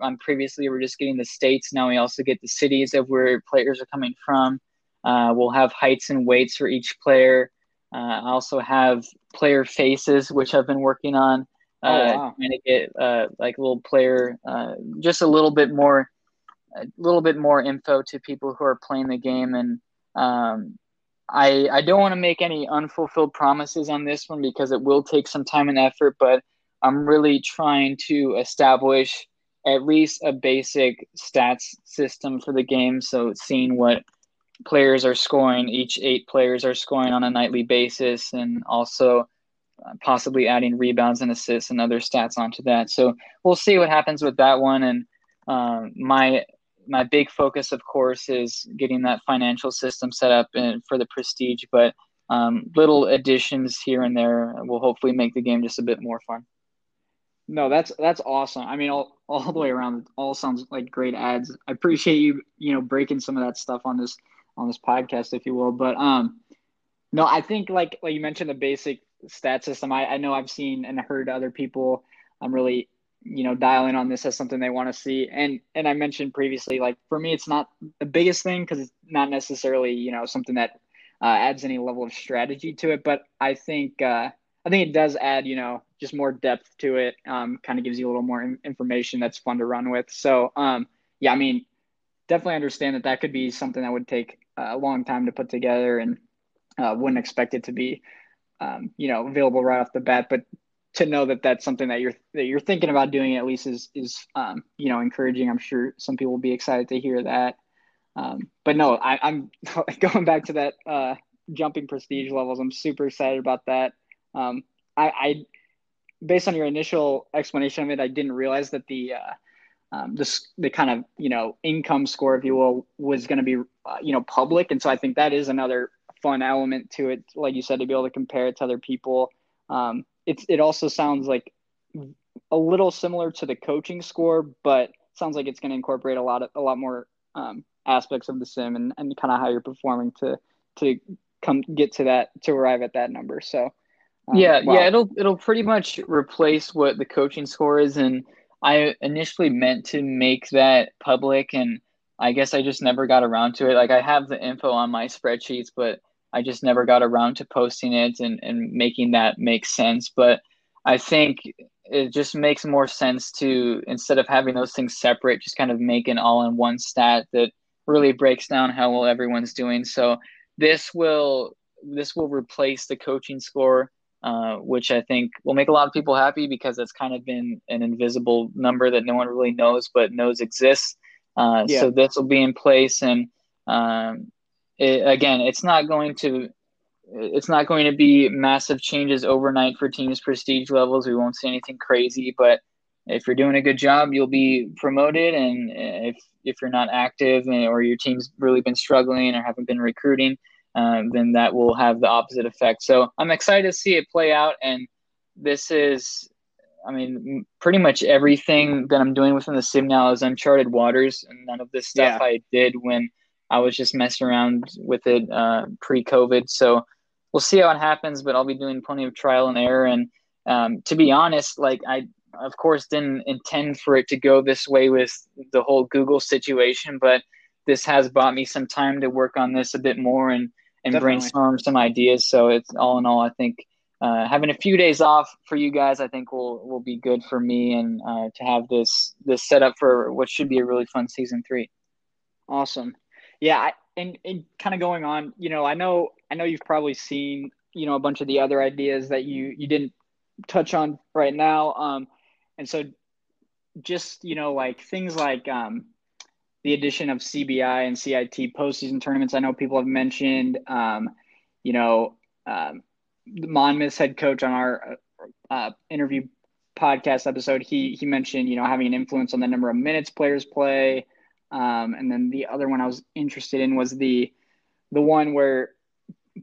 I'm previously we are just getting the states. Now we also get the cities of where players are coming from. Uh, we'll have heights and weights for each player. Uh, I also have player faces, which I've been working on. Uh, oh, wow. Trying to get uh, like a little player, uh, just a little bit more, a little bit more info to people who are playing the game, and um, I I don't want to make any unfulfilled promises on this one because it will take some time and effort, but I'm really trying to establish at least a basic stats system for the game. So seeing what players are scoring, each eight players are scoring on a nightly basis, and also uh, possibly adding rebounds and assists and other stats onto that. So we'll see what happens with that one. And um, my my big focus, of course, is getting that financial system set up in, for the prestige. But um, little additions here and there will hopefully make the game just a bit more fun. No, that's that's awesome. I mean, all all the way around, all sounds like great ads. I appreciate you, you know, breaking some of that stuff on this on this podcast, if you will. But um, no, I think like like you mentioned the basic stat system. I, I know I've seen and heard other people. I'm um, really you know dial in on this as something they want to see and and i mentioned previously like for me it's not the biggest thing because it's not necessarily you know something that uh, adds any level of strategy to it but i think uh, i think it does add you know just more depth to it. Um, kind of gives you a little more in- information that's fun to run with. So, um, yeah, I mean, definitely understand that that could be something that would take a long time to put together and uh, wouldn't expect it to be, um, you know, available right off the bat. But to know that that's something that you're that you're thinking about doing at least is is um, you know encouraging. I'm sure some people will be excited to hear that. Um, but no, I, am going back to that uh, jumping prestige levels. I'm super excited about that. Um, I, I based on your initial explanation of it, I didn't realize that the uh, um, the kind of you know income score, if you will, was going to be uh, you know public, and so I think that is another fun element to it. Like you said, to be able to compare it to other people. Um, it's it also sounds like a little similar to the coaching score, but sounds like it's going to incorporate a lot of a lot more um, aspects of the sim and, and kind of how you're performing to to come get to that to arrive at that number. So um, yeah, well, yeah, it'll it'll pretty much replace what the coaching score is, and I initially meant to make that public, and I guess I just never got around to it. Like I have the info on my spreadsheets, but I just never got around to posting it and and making that make sense. But I think it just makes more sense to instead of having those things separate, just kind of make an all-in-one stat that really breaks down how well everyone's doing. So this will this will replace the coaching score uh, which I think will make a lot of people happy because it's kind of been an invisible number that no one really knows but knows exists. Uh, yeah. So this will be in place, and um, it, again, it's not going to it's not going to be massive changes overnight for teams' prestige levels. We won't see anything crazy, but if you're doing a good job, you'll be promoted, and if if you're not active or your team's really been struggling or haven't been recruiting, um, then that will have the opposite effect. So I'm excited to see it play out. And this is, I mean, pretty much everything that I'm doing within the sim now is uncharted waters. And none of this stuff yeah. I did when I was just messing around with it uh, pre COVID. So we'll see how it happens, but I'll be doing plenty of trial and error. And um, to be honest, like I, of course, didn't intend for it to go this way with the whole Google situation, but this has bought me some time to work on this a bit more and and Definitely. brainstorm some ideas. So it's all in all, I think uh, having a few days off for you guys, I think will will be good for me and uh, to have this this set up for what should be a really fun season three. Awesome, yeah, and and kind of going on, you know, I know I know you've probably seen you know a bunch of the other ideas that you you didn't touch on right now, um, and so just you know like things like um, the addition of CBI and CIT postseason tournaments. I know people have mentioned, um, you know, um, the Monmouth's head coach on our uh, interview podcast episode. He he mentioned, you know, having an influence on the number of minutes players play. Um, and then the other one I was interested in was the the one where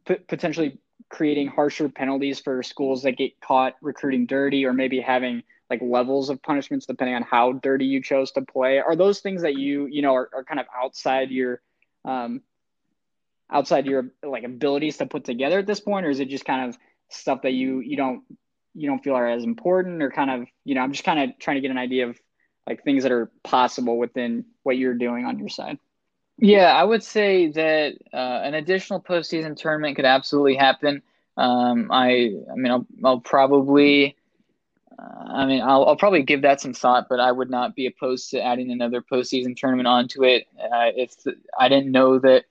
p- potentially creating harsher penalties for schools that get caught recruiting dirty, or maybe having like levels of punishments depending on how dirty you chose to play. Are those things that you you know are, are kind of outside your um outside your like abilities to put together at this point? Or is it just kind of stuff that you you don't you don't feel are as important or kind of you know i'm just kind of trying to get an idea of like things that are possible within what you're doing on your side yeah i would say that uh, an additional postseason tournament could absolutely happen um, i i mean i'll, I'll probably uh, I mean, I'll, I'll probably give that some thought, but I would not be opposed to adding another postseason tournament onto it. Uh, if I didn't know that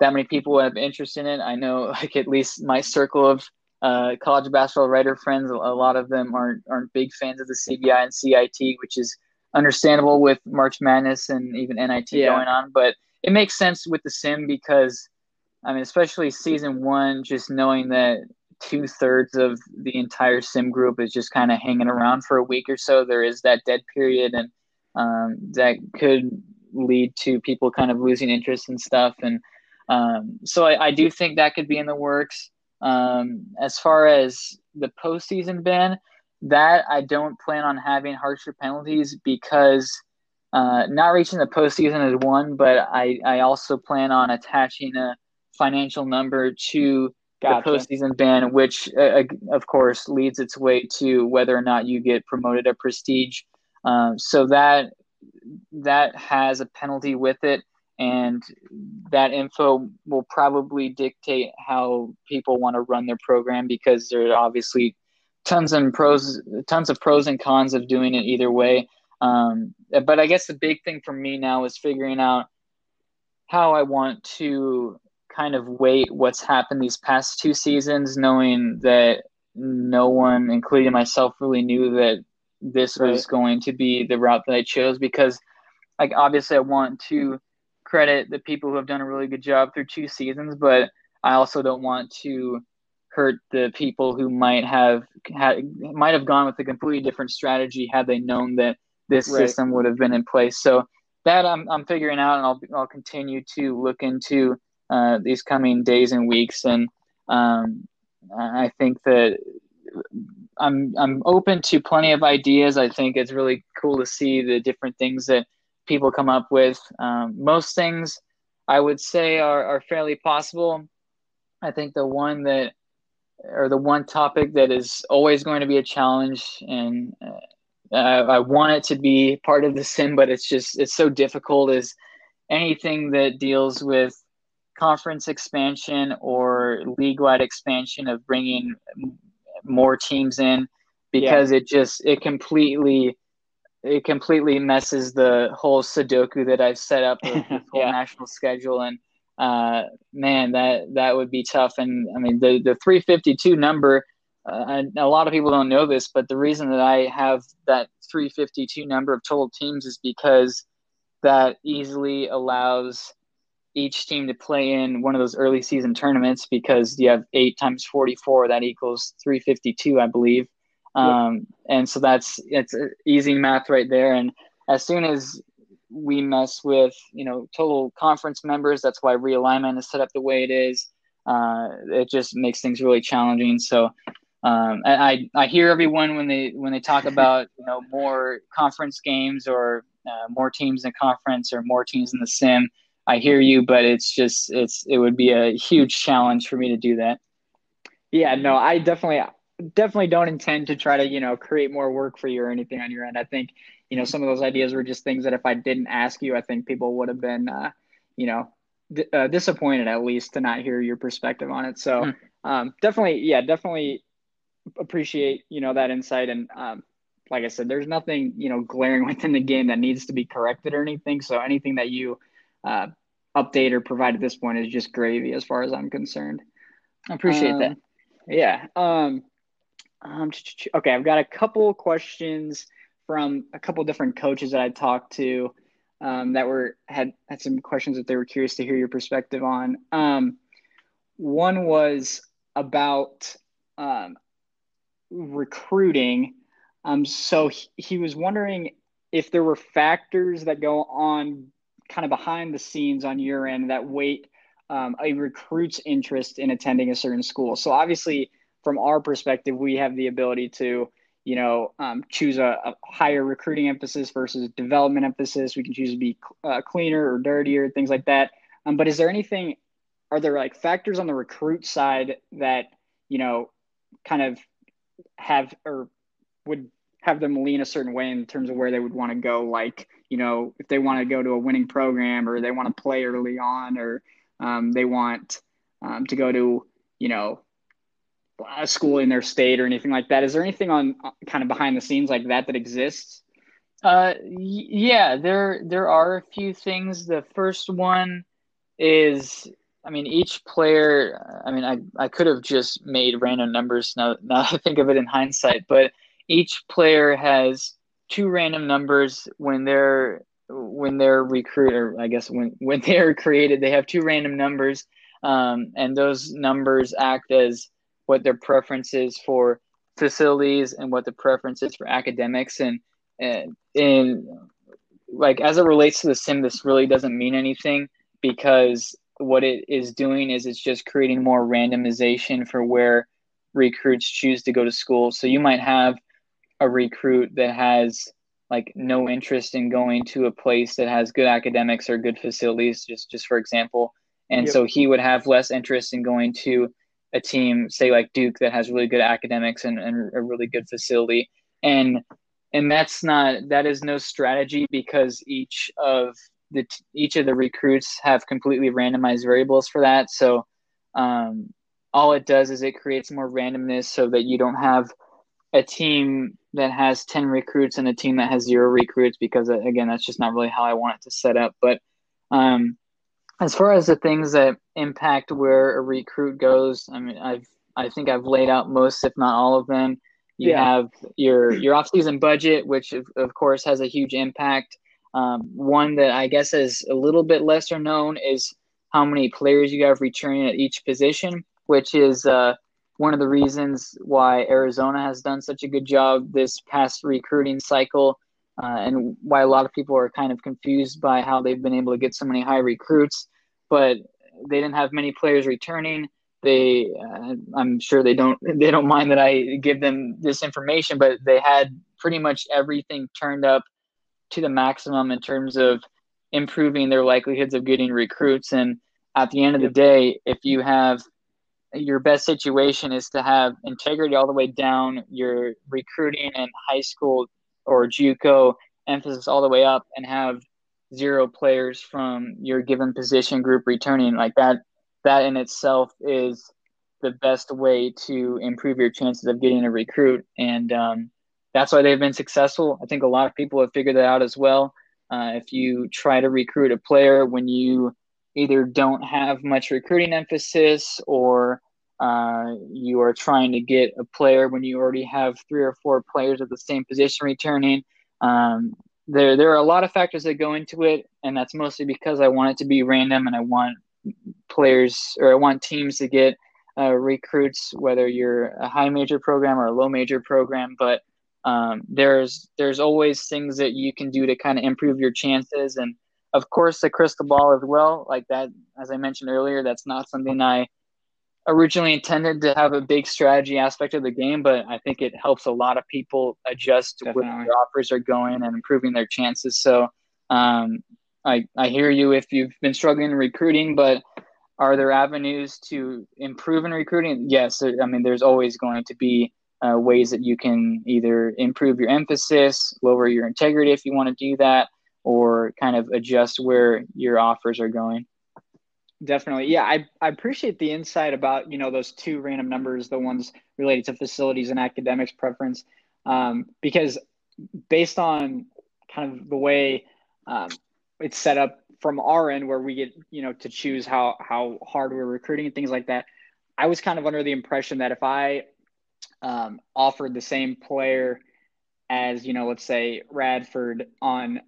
that many people would have interest in it, I know like at least my circle of uh, college basketball writer friends, a lot of them aren't aren't big fans of the CBI and CIT, which is understandable with March Madness and even NIT yeah. going on. But it makes sense with the sim because, I mean, especially season one, just knowing that two thirds of the entire sim group is just kind of hanging around for a week or so. There is that dead period, and um, that could lead to people kind of losing interest and stuff. And um, so I, I, do think that could be in the works. Um, as far as the postseason ban, that I don't plan on having harsher penalties because uh, not reaching the postseason is one, but I, I also plan on attaching a financial number to gotcha. the postseason ban, which uh, of course leads its way to whether or not you get promoted at prestige. Um, so that that has a penalty with it, and that info will probably dictate how people want to run their program because there are obviously tons and pros, tons of pros and cons of doing it either way. Um, but I guess the big thing for me now is figuring out how I want to kind of weight what's happened these past two seasons, knowing that no one, including myself, really knew that this right. was going to be the route that I chose because, like, obviously, I want to credit the people who have done a really good job through two seasons, but I also don't want to hurt the people who might have had might have gone with a completely different strategy had they known that this right. system would have been in place. So that I'm I'm figuring out, and I'll I'll continue to look into uh, these coming days and weeks. And um, I think that I'm I'm open to plenty of ideas. I think it's really cool to see the different things that people come up with. Um, most things I would say are, are fairly possible. I think the one that or the one topic that is always going to be a challenge and uh, I want it to be part of the sim, but it's just it's so difficult is anything that deals with conference expansion or league-wide expansion of bringing more teams in because yeah. it just it completely it completely messes the whole Sudoku that I've set up with the whole yeah. national schedule and uh, man that that would be tough. And I mean the the 352 number uh, a lot of people don't know this but the reason that I have that 352 number of total teams is because that easily allows each team to play in one of those early season tournaments because you have eight times 44 that equals 352 i believe. Um, and so that's it's easy math right there. And as soon as we mess with you know total conference members that's why realignment is set up the way it is uh, it just makes things really challenging so um, I, I hear everyone when they when they talk about you know more conference games or uh, more teams in conference or more teams in the sim I hear you, but it's just it's it would be a huge challenge for me to do that. Yeah, no, I definitely definitely don't intend to try to you know create more work for you or anything on your end. I think you know some of those ideas were just things that if I didn't ask you, I think people would have been uh, you know d- uh, disappointed at least to not hear your perspective on it. So hmm. um, definitely, yeah, definitely appreciate you know that insight and um, like I said, there's nothing you know glaring within the game that needs to be corrected or anything. So anything that you uh, update or provide at this point is just gravy as far as I'm concerned. I appreciate um, that. Yeah. Um, um, okay, I've got a couple questions from a couple different coaches that I talked to um, that were had had some questions that they were curious to hear your perspective on. Um, one was about um, recruiting. Um, so he, he was wondering if there were factors that go on kind of behind the scenes on your end that weight um, a recruit's interest in attending a certain school. So obviously, from our perspective, we have the ability to, you know, um, choose a, a, higher recruiting emphasis versus development emphasis. We can choose to be uh, cleaner or dirtier, things like that. Um, but is there anything? Are there like factors on the recruit side that you know, kind of have or would have them lean a certain way in terms of where they would want to go. Like, you know, if they want to go to a winning program or they want to play early on or um, they want um, to go to, you know, a school in their state or anything like that. Is there anything on kind of behind the scenes like that that exists? Uh, yeah, there there are a few things. The first one is, I mean, each player. I mean, I I could have just made random numbers now. Now I think of it in hindsight, but each player has two random numbers when they're when they're recruited. I guess when when they're created, they have two random numbers, um, and those numbers act as what their preference is for facilities and what the preference is for academics. And and in like as it relates to the sim this really doesn't mean anything because what it is doing is it's just creating more randomization for where recruits choose to go to school. So you might have a recruit that has like no interest in going to a place that has good academics or good facilities just just for example. And yep. so he would have less interest in going to a team say like duke that has really good academics and, and a really good facility. And and that's not that is no strategy because each of the each of the recruits have completely randomized variables for that. So um, all it does is it creates more randomness so that you don't have a team that has 10 recruits and a team that has zero recruits because uh, again that's just not really how i want it to set up. But um, as far as the things that impact where a recruit goes i mean i've i think i've laid out most if not all of them you yeah. have your your off-season budget, which of, of course has a huge impact. Um, one that I guess is a little bit lesser known is how many players you have returning at each position, which is uh, one of the reasons why Arizona has done such a good job this past recruiting cycle, uh, and why a lot of people are kind of confused by how they've been able to get so many high recruits, but they didn't have many players returning. They uh, i'm sure they don't they don't mind that i give them this information but they had pretty much everything turned up to the maximum in terms of improving their likelihoods of getting recruits. And at the end of the day if you have your best situation is to have integrity all the way down your recruiting and high school or JUCO emphasis all the way up and have zero players from your given position group returning like that that in itself is the best way to improve your chances of getting a recruit. And um, that's why they've been successful. I think a lot of people have figured that out as well. Uh, if you try to recruit a player when you either don't have much recruiting emphasis or uh, you are trying to get a player when you already have three or four players at the same position returning. Um, there, there are a lot of factors that go into it, and that's mostly because I want it to be random and I want players or I want teams to get uh, recruits, whether you're a high major program or a low major program. But um, there's there's always things that you can do to kind of improve your chances, and of course the crystal ball as well. Like that, as I mentioned earlier, that's not something I originally intended to have a big strategy aspect of the game, but I think it helps a lot of people adjust Definitely. where their offers are going and improving their chances. So um, I, I hear you if you've been struggling in recruiting, but are there avenues to improve in recruiting? Yes. I mean, there's always going to be uh, ways that you can either improve your emphasis, lower your integrity if you want to do that, or kind of adjust where your offers are going. Definitely. Yeah, I, I appreciate the insight about, you know, those two random numbers, the ones related to facilities and academics preference, um, because based on kind of the way um, it's set up from our end where we get you know to choose how how hard we're recruiting and things like that i was kind of under the impression that if i um, offered the same player as you know let's say radford on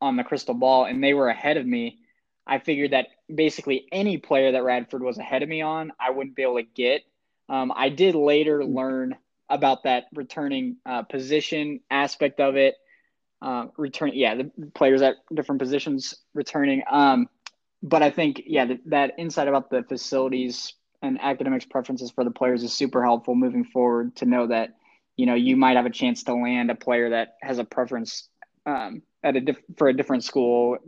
on the crystal ball and they were ahead of me i figured that basically any player that radford was ahead of me on i wouldn't be able to get um, i did later learn about that returning uh, position aspect of it uh, return. Yeah, the players at different positions returning. Um, but I think yeah, that insight about the facilities and academics preferences for the players is super helpful moving forward to know that you know you might have a chance to land a player that has a preference um, at a diff- for a different school,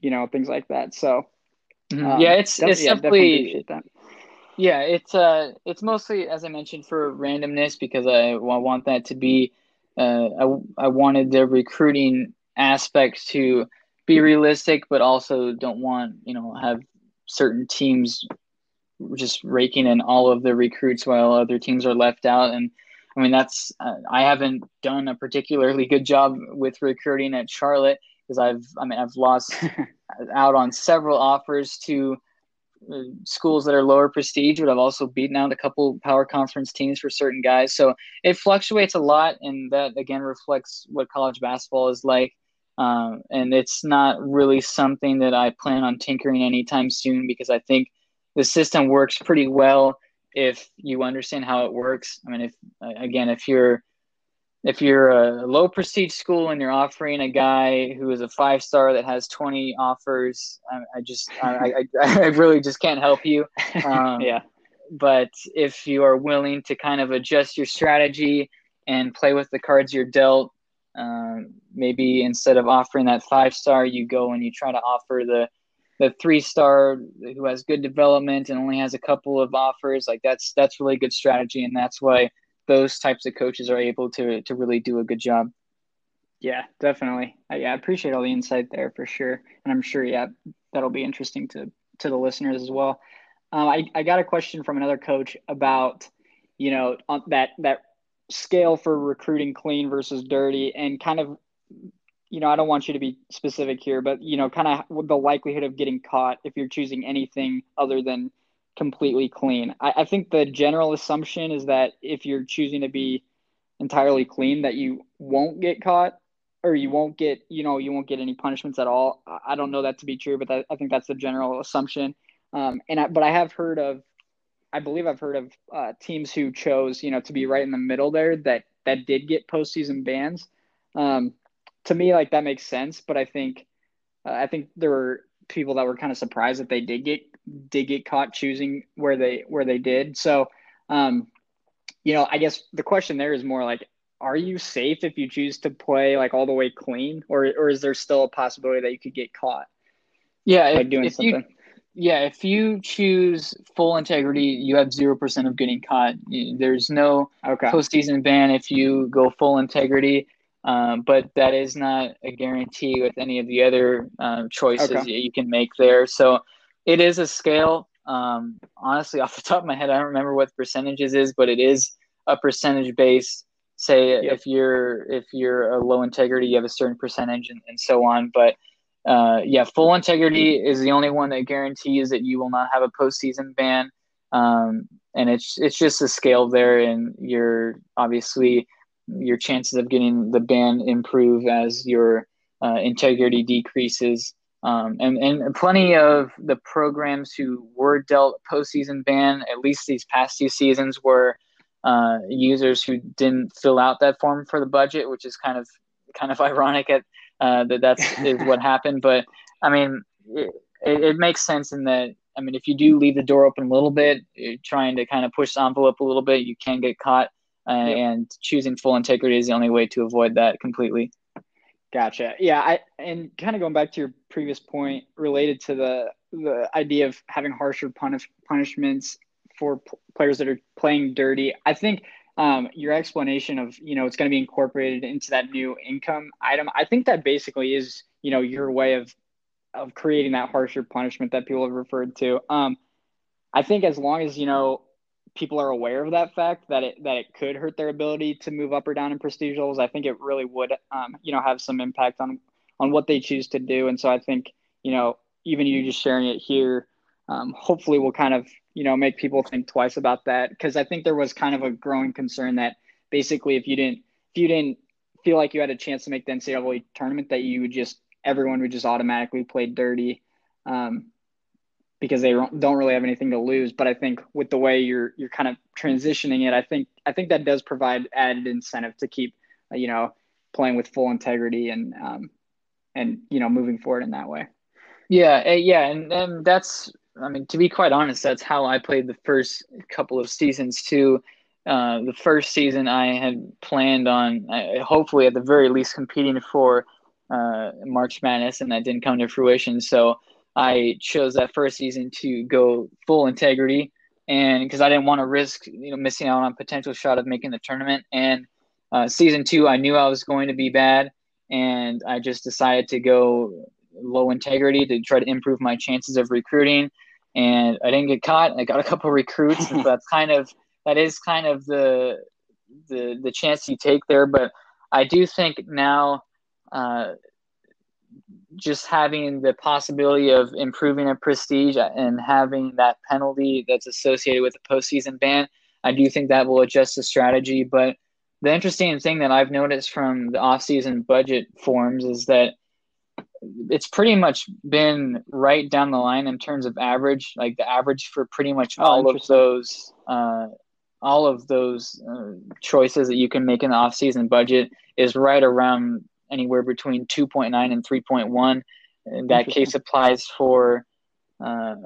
you know, things like that. So mm-hmm. um, yeah, it's it's yeah, simply yeah, it's uh it's mostly as I mentioned for randomness because I, I want that to be uh, I, I wanted the recruiting aspect to be realistic, but also don't want, you know, have certain teams just raking in all of the recruits while other teams are left out. And I mean, that's uh, I haven't done a particularly good job with recruiting at Charlotte because I've I mean I've lost out on several offers to uh, schools that are lower prestige, but I've also beaten out a couple power conference teams for certain guys. So it fluctuates a lot, and that again reflects what college basketball is like. Um, and it's not really something that I plan on tinkering anytime soon because I think the system works pretty well if you understand how it works. I mean, if again, if you're if you're a low prestige school and you're offering a guy who is a five star that has 20 offers, I, I just I, I, I, really just can't help you. Um, yeah. But if you are willing to kind of adjust your strategy and play with the cards you're dealt, um, maybe instead of offering that five star, you go and you try to offer the the three star who has good development and only has a couple of offers. Like that's that's really good strategy, and that's why those types of coaches are able to to really do a good job. Yeah, definitely. I, yeah, I appreciate all the insight there for sure, and I'm sure yeah that'll be interesting to to the listeners as well. Um, I I got a question from another coach about you know that that scale for recruiting clean versus dirty and kind of you know, I don't want you to be specific here, but you know, kind of the likelihood of getting caught if you're choosing anything other than completely clean. I, I, think the general assumption is that if you're choosing to be entirely clean, that you won't get caught or you won't get, you know, you won't get any punishments at all. I don't know that to be true, but that, I think that's the general assumption. Um, and I, but I have heard of, I believe I've heard of uh, teams who chose, you know, to be right in the middle there that that did get postseason bans. Um, to me, like that makes sense. But I think, uh, I think there were people that were kind of surprised that they did get did get caught choosing where they where they did. So, um, you know, I guess the question there is more like, are you safe if you choose to play like all the way clean, or or is there still a possibility that you could get caught? Yeah, if, doing if something. You, yeah, if you choose full integrity, you have zero percent of getting caught. There's no okay. postseason ban if you go full integrity. Um, but that is not a guarantee with any of the other um, choices okay. you can make there. So it is a scale. Um, honestly, off the top of my head, I don't remember what percentages is, but it is a percentage base. Say yep. if you're if you're a low integrity, you have a certain percentage, and, and so on. But uh, yeah, full integrity is the only one that guarantees that you will not have a postseason ban. Um, and it's it's just a scale there, and you're obviously your chances of getting the ban improve as your uh, integrity decreases. Um, and, and plenty of the programs who were dealt a postseason ban, at least these past two seasons, were uh, users who didn't fill out that form for the budget, which is kind of kind of ironic at uh, that that's is what happened. But I mean, it, it, makes sense in that I mean, if you do leave the door open a little bit, trying to kind of push the envelope a little bit, you can get caught uh, yep. and choosing full integrity is the only way to avoid that completely. Gotcha. Yeah, I and kind of going back to your previous point related to the the idea of having harsher punish, punishments for p- players that are playing dirty. I think um, your explanation of you know it's going to be incorporated into that new income item. I think that basically is you know your way of of creating that harsher punishment that people have referred to. Um, I think as long as you know people are aware of that fact that it that it could hurt their ability to move up or down in prestige levels, I think it really would, um, you know, have some impact on on what they choose to do. And so I think, you know, even you just sharing it here, um, hopefully will kind of, you know, make people think twice about that because I think there was kind of a growing concern that basically if you didn't if you didn't feel like you had a chance to make the NCAA tournament, that you would just everyone would just automatically play dirty. Um, because they don't really have anything to lose. But I think with the way you're you're kind of transitioning it, I think I think that does provide added incentive to keep uh, you know playing with full integrity and um, and you know moving forward in that way. Yeah, eh, yeah, and and that's I mean to be quite honest, that's how I played the first couple of seasons too. Uh, the first season I had planned on uh, hopefully at the very least competing for uh, March Madness, and that didn't come to fruition. So I chose that first season to go full integrity, and because I didn't want to risk you know missing out on a potential shot of making the tournament. And uh, season two, I knew I was going to be bad, and I just decided to go low integrity to try to improve my chances of recruiting. and I didn't get caught. I got a couple recruits. so that's kind of that is kind of the the the chance you take there. But I do think now. Uh, just having the possibility of improving a prestige and having that penalty that's associated with the postseason ban, I do think that will adjust the strategy. But the interesting thing that I've noticed from the offseason budget forms is that it's pretty much been right down the line in terms of average, like the average for pretty much oh, all of those, uh, all of those uh, choices that you can make in the offseason budget is right around anywhere between 2.9 and 3.1. And that case applies for uh,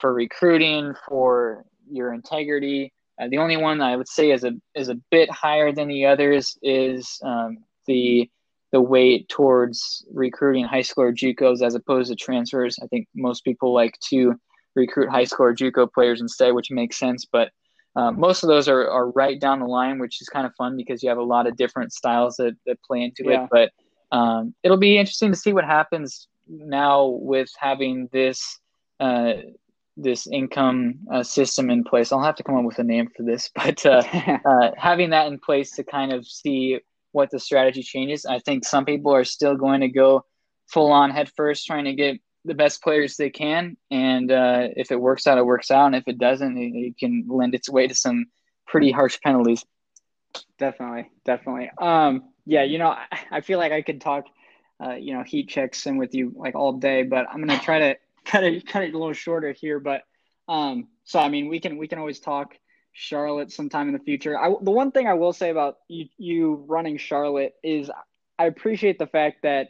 for recruiting, for your integrity. Uh, the only one I would say is a is a bit higher than the others is um, the the weight towards recruiting high school or JUCOs as opposed to transfers. I think most people like to recruit high school or JUCO players instead, which makes sense. But uh, most of those are, are right down the line, which is kind of fun because you have a lot of different styles that, that play into yeah. it. But um, it'll be interesting to see what happens now with having this uh, this income uh, system in place. I'll have to come up with a name for this, but uh, uh, having that in place to kind of see what the strategy changes. I think some people are still going to go full on head first, trying to get the best players they can, and uh, if it works out, it works out, and if it doesn't, it, it, can lend its way to some pretty harsh penalties. Definitely, definitely. Um, yeah, you know, I, I, feel like I could talk, uh, you know, Heat Check Sim with you like all day, but I'm gonna try to cut it cut it a little shorter here. But um, so I mean, we can we can always talk Charlotte sometime in the future. I, the one thing I will say about you, you running Charlotte is I appreciate the fact that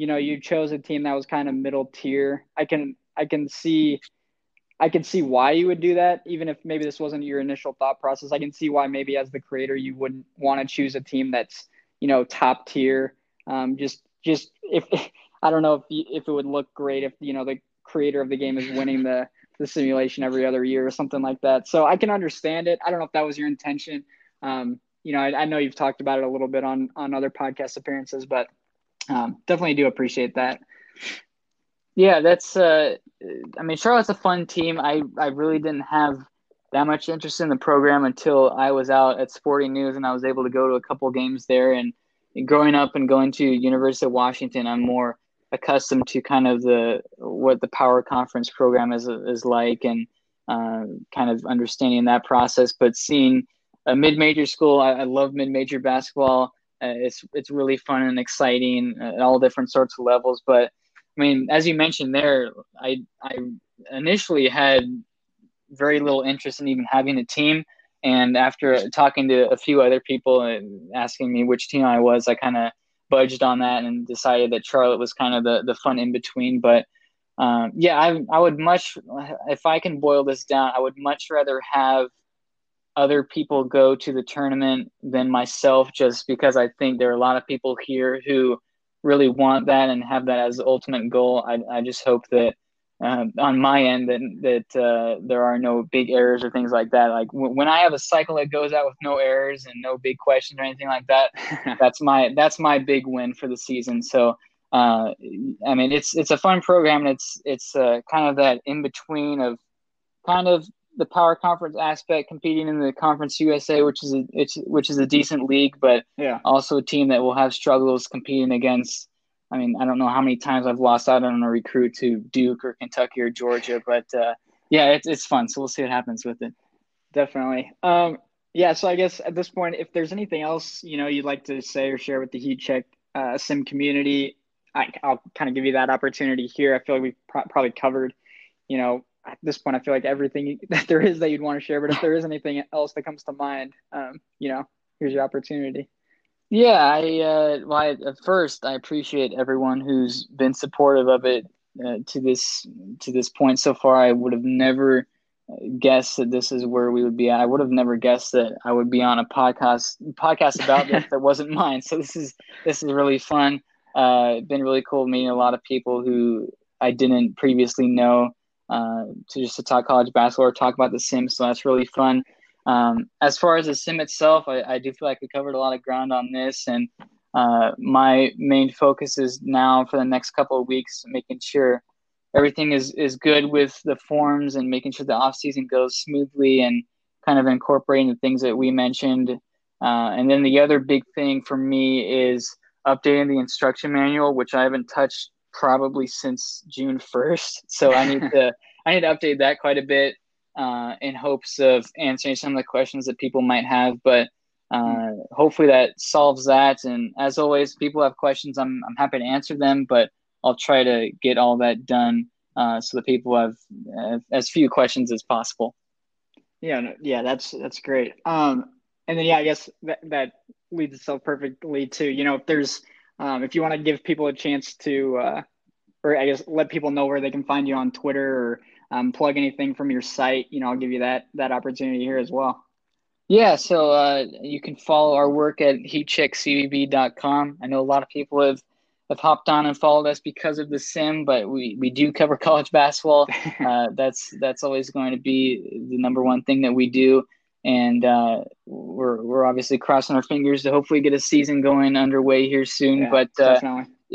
you know you chose a team that was kind of middle tier. I can i can see i can see why you would do that even if maybe this wasn't your initial thought process. I can see why maybe as the creator you wouldn't want to choose a team that's you know top tier. Um, just just if i don't know if you, if it would look great if you know the creator of the game is winning the the simulation every other year or something like that. So i can understand it. I don't know if that was your intention. Um, you know I, I know you've talked about it a little bit on on other podcast appearances but um, definitely do appreciate that. Yeah, that's. Uh, I mean, Charlotte's a fun team. I I really didn't have that much interest in the program until I was out at Sporting News and I was able to go to a couple games there. And, growing up and going to University of Washington, I'm more accustomed to kind of the what the Power Conference program is is like and uh, kind of understanding that process. But seeing a mid-major school, I, I love mid-major basketball. Uh, it's it's really fun and exciting at all different sorts of levels. But I mean, as you mentioned there, I I initially had very little interest in even having a team. And after talking to a few other people and asking me which team I was, I kind of budged on that and decided that Charlotte was kind of the, the fun in between. But um, yeah, I, I would much, if I can boil this down, I would much rather have other people go to the tournament than myself just because I think there are a lot of people here who really want that and have that as the ultimate goal. I, I just hope that uh, on my end that that uh, there are no big errors or things like that. Like w- when I have a cycle that goes out with no errors and no big questions or anything like that, that's my that's my big win for the season. So uh, I mean, it's it's a fun program and it's it's uh, kind of that in between of kind of the power conference aspect, competing in the Conference USA, which is a it's which is a decent league, but yeah, also a team that will have struggles competing against. I mean, I don't know how many times I've lost out on a recruit to Duke or Kentucky or Georgia, but uh, yeah, it's it's fun. So we'll see what happens with it. Definitely. Um, yeah. So I guess at this point, if there's anything else you know you'd like to say or share with the Heat Check uh, Sim community, I, will kind of give you that opportunity here. I feel like we've pro- probably covered, you know, at this point, I feel like everything that there is that you'd want to share. But if there is anything else that comes to mind, um, you know, here's your opportunity. Yeah, I uh, well, I, at first I appreciate everyone who's been supportive of it uh, to this to this point so far. I would have never guessed that this is where we would be at. I would have never guessed that I would be on a podcast podcast about this that wasn't mine. So this is this is really fun. Uh, been really cool meeting a lot of people who I didn't previously know uh, to just to talk college basketball or talk about the sim. So that's really fun. Um, as far as the sim itself, I, I, do feel like we covered a lot of ground on this, and uh, my main focus is now for the next couple of weeks making sure everything is is good with the forms and making sure the off season goes smoothly and kind of incorporating the things that we mentioned. Uh, and then the other big thing for me is updating the instruction manual, which I haven't touched probably since June 1st. So I need to I need to update that quite a bit uh, in hopes of answering some of the questions that people might have. But uh, hopefully that solves that. And as always, people have questions. I'm I'm happy to answer them, but I'll try to get all that done uh, so that people have as few questions as possible. Yeah, yeah, that's that's great. Um, and then yeah, I guess that that leads itself perfectly to you know if there's um, if you want to give people a chance to uh, or I guess let people know where they can find you on Twitter or um, plug anything from your site, you know, I'll give you that that opportunity here as well. Yeah, so uh, you can follow our work at heatcheckcbb.com. I know a lot of people have have hopped on and followed us because of the sim, but we, we do cover college basketball. Uh, that's that's always going to be the number one thing that we do, and uh, we're we're obviously crossing our fingers to hopefully get a season going underway here soon. Yeah, but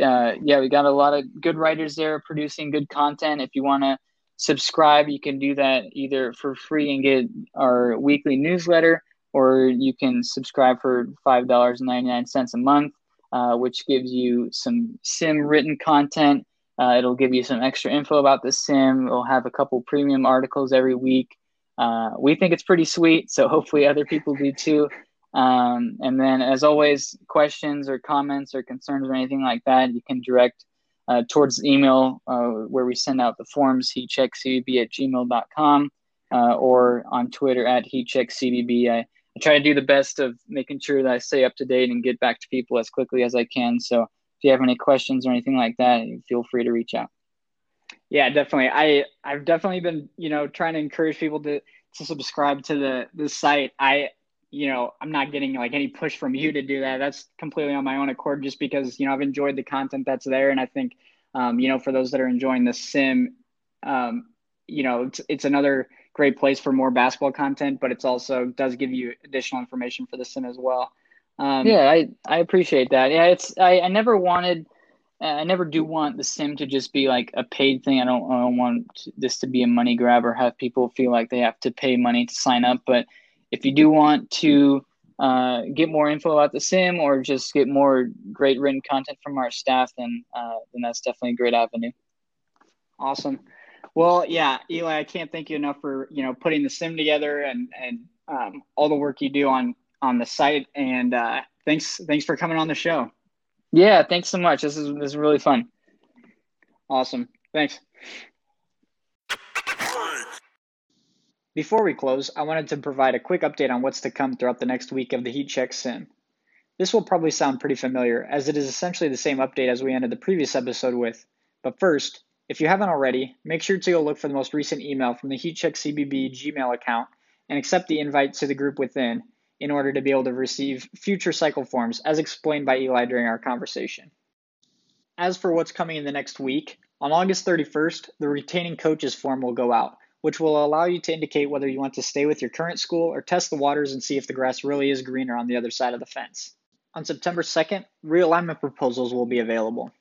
uh, yeah, we got a lot of good writers there producing good content. If you want to subscribe, you can do that either for free and get our weekly newsletter, or you can subscribe for five dollars and ninety nine cents a month uh, which gives you some sim written content. Uh, it'll give you some extra info about the sim. We'll have a couple premium articles every week. Uh, we think it's pretty sweet, so hopefully other people do too. Um, and then, as always, questions or comments or concerns or anything like that, you can direct uh, towards email uh, where we send out the forms, he checks heatcheckcbb at gmail.com, uh, or on Twitter at heatcheckcbb. I, I try to do the best of making sure that I stay up to date and get back to people as quickly as I can. So if you have any questions or anything like that, feel free to reach out. Yeah, definitely. I I've definitely been you know trying to encourage people to to subscribe to the the site. I you know I'm not getting like any push from you to do that. That's completely on my own accord, just because you know I've enjoyed the content that's there, and I think um, you know for those that are enjoying the sim, um, you know it's it's another great place for more basketball content, but it's also does give you additional information for the sim as well. Um, yeah, I, I appreciate that. Yeah, it's I, I never wanted, I never do want the sim to just be like a paid thing. I don't I don't want this to be a money grab or have people feel like they have to pay money to sign up. But if you do want to uh, get more info about the sim or just get more great written content from our staff, then uh, then that's definitely a great avenue. Awesome. Well, yeah, Eli, I can't thank you enough for you know putting the sim together and and um, all the work you do on on the site. And uh, thanks thanks for coming on the show. Yeah, thanks so much. This is this is really fun. Awesome. Thanks. Before we close, I wanted to provide a quick update on what's to come throughout the next week of the Heat Check Sim. This will probably sound pretty familiar, as it is essentially the same update as we ended the previous episode with. But first, if you haven't already, make sure to go look for the most recent email from the heat check CBB Gmail account and accept the invite to the group within in order to be able to receive future cycle forms as explained by Eli during our conversation. As for what's coming in the next week, on August 31st, the retaining coaches form will go out, which will allow you to indicate whether you want to stay with your current school or test the waters and see if the grass really is greener on the other side of the fence. On September 2nd, realignment proposals will be available.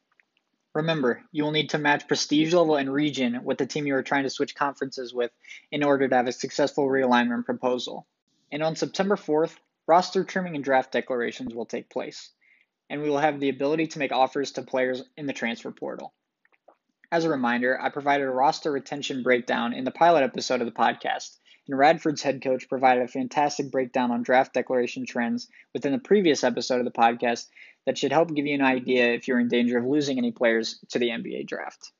Remember, you will need to match prestige level and region with the team you are trying to switch conferences with in order to have a successful realignment proposal. And on September 4th, roster trimming and draft declarations will take place, and we will have the ability to make offers to players in the transfer portal. As a reminder, I provided a roster retention breakdown in the pilot episode of the podcast, and Radford's head coach provided a fantastic breakdown on draft declaration trends within the previous episode of the podcast that should help give you an idea if you're in danger of losing any players to the NBA draft.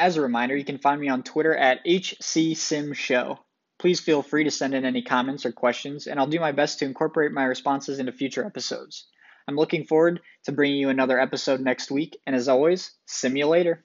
As a reminder, you can find me on Twitter at HCSimShow. Please feel free to send in any comments or questions, and I'll do my best to incorporate my responses into future episodes. I'm looking forward to bringing you another episode next week, and as always, simulator.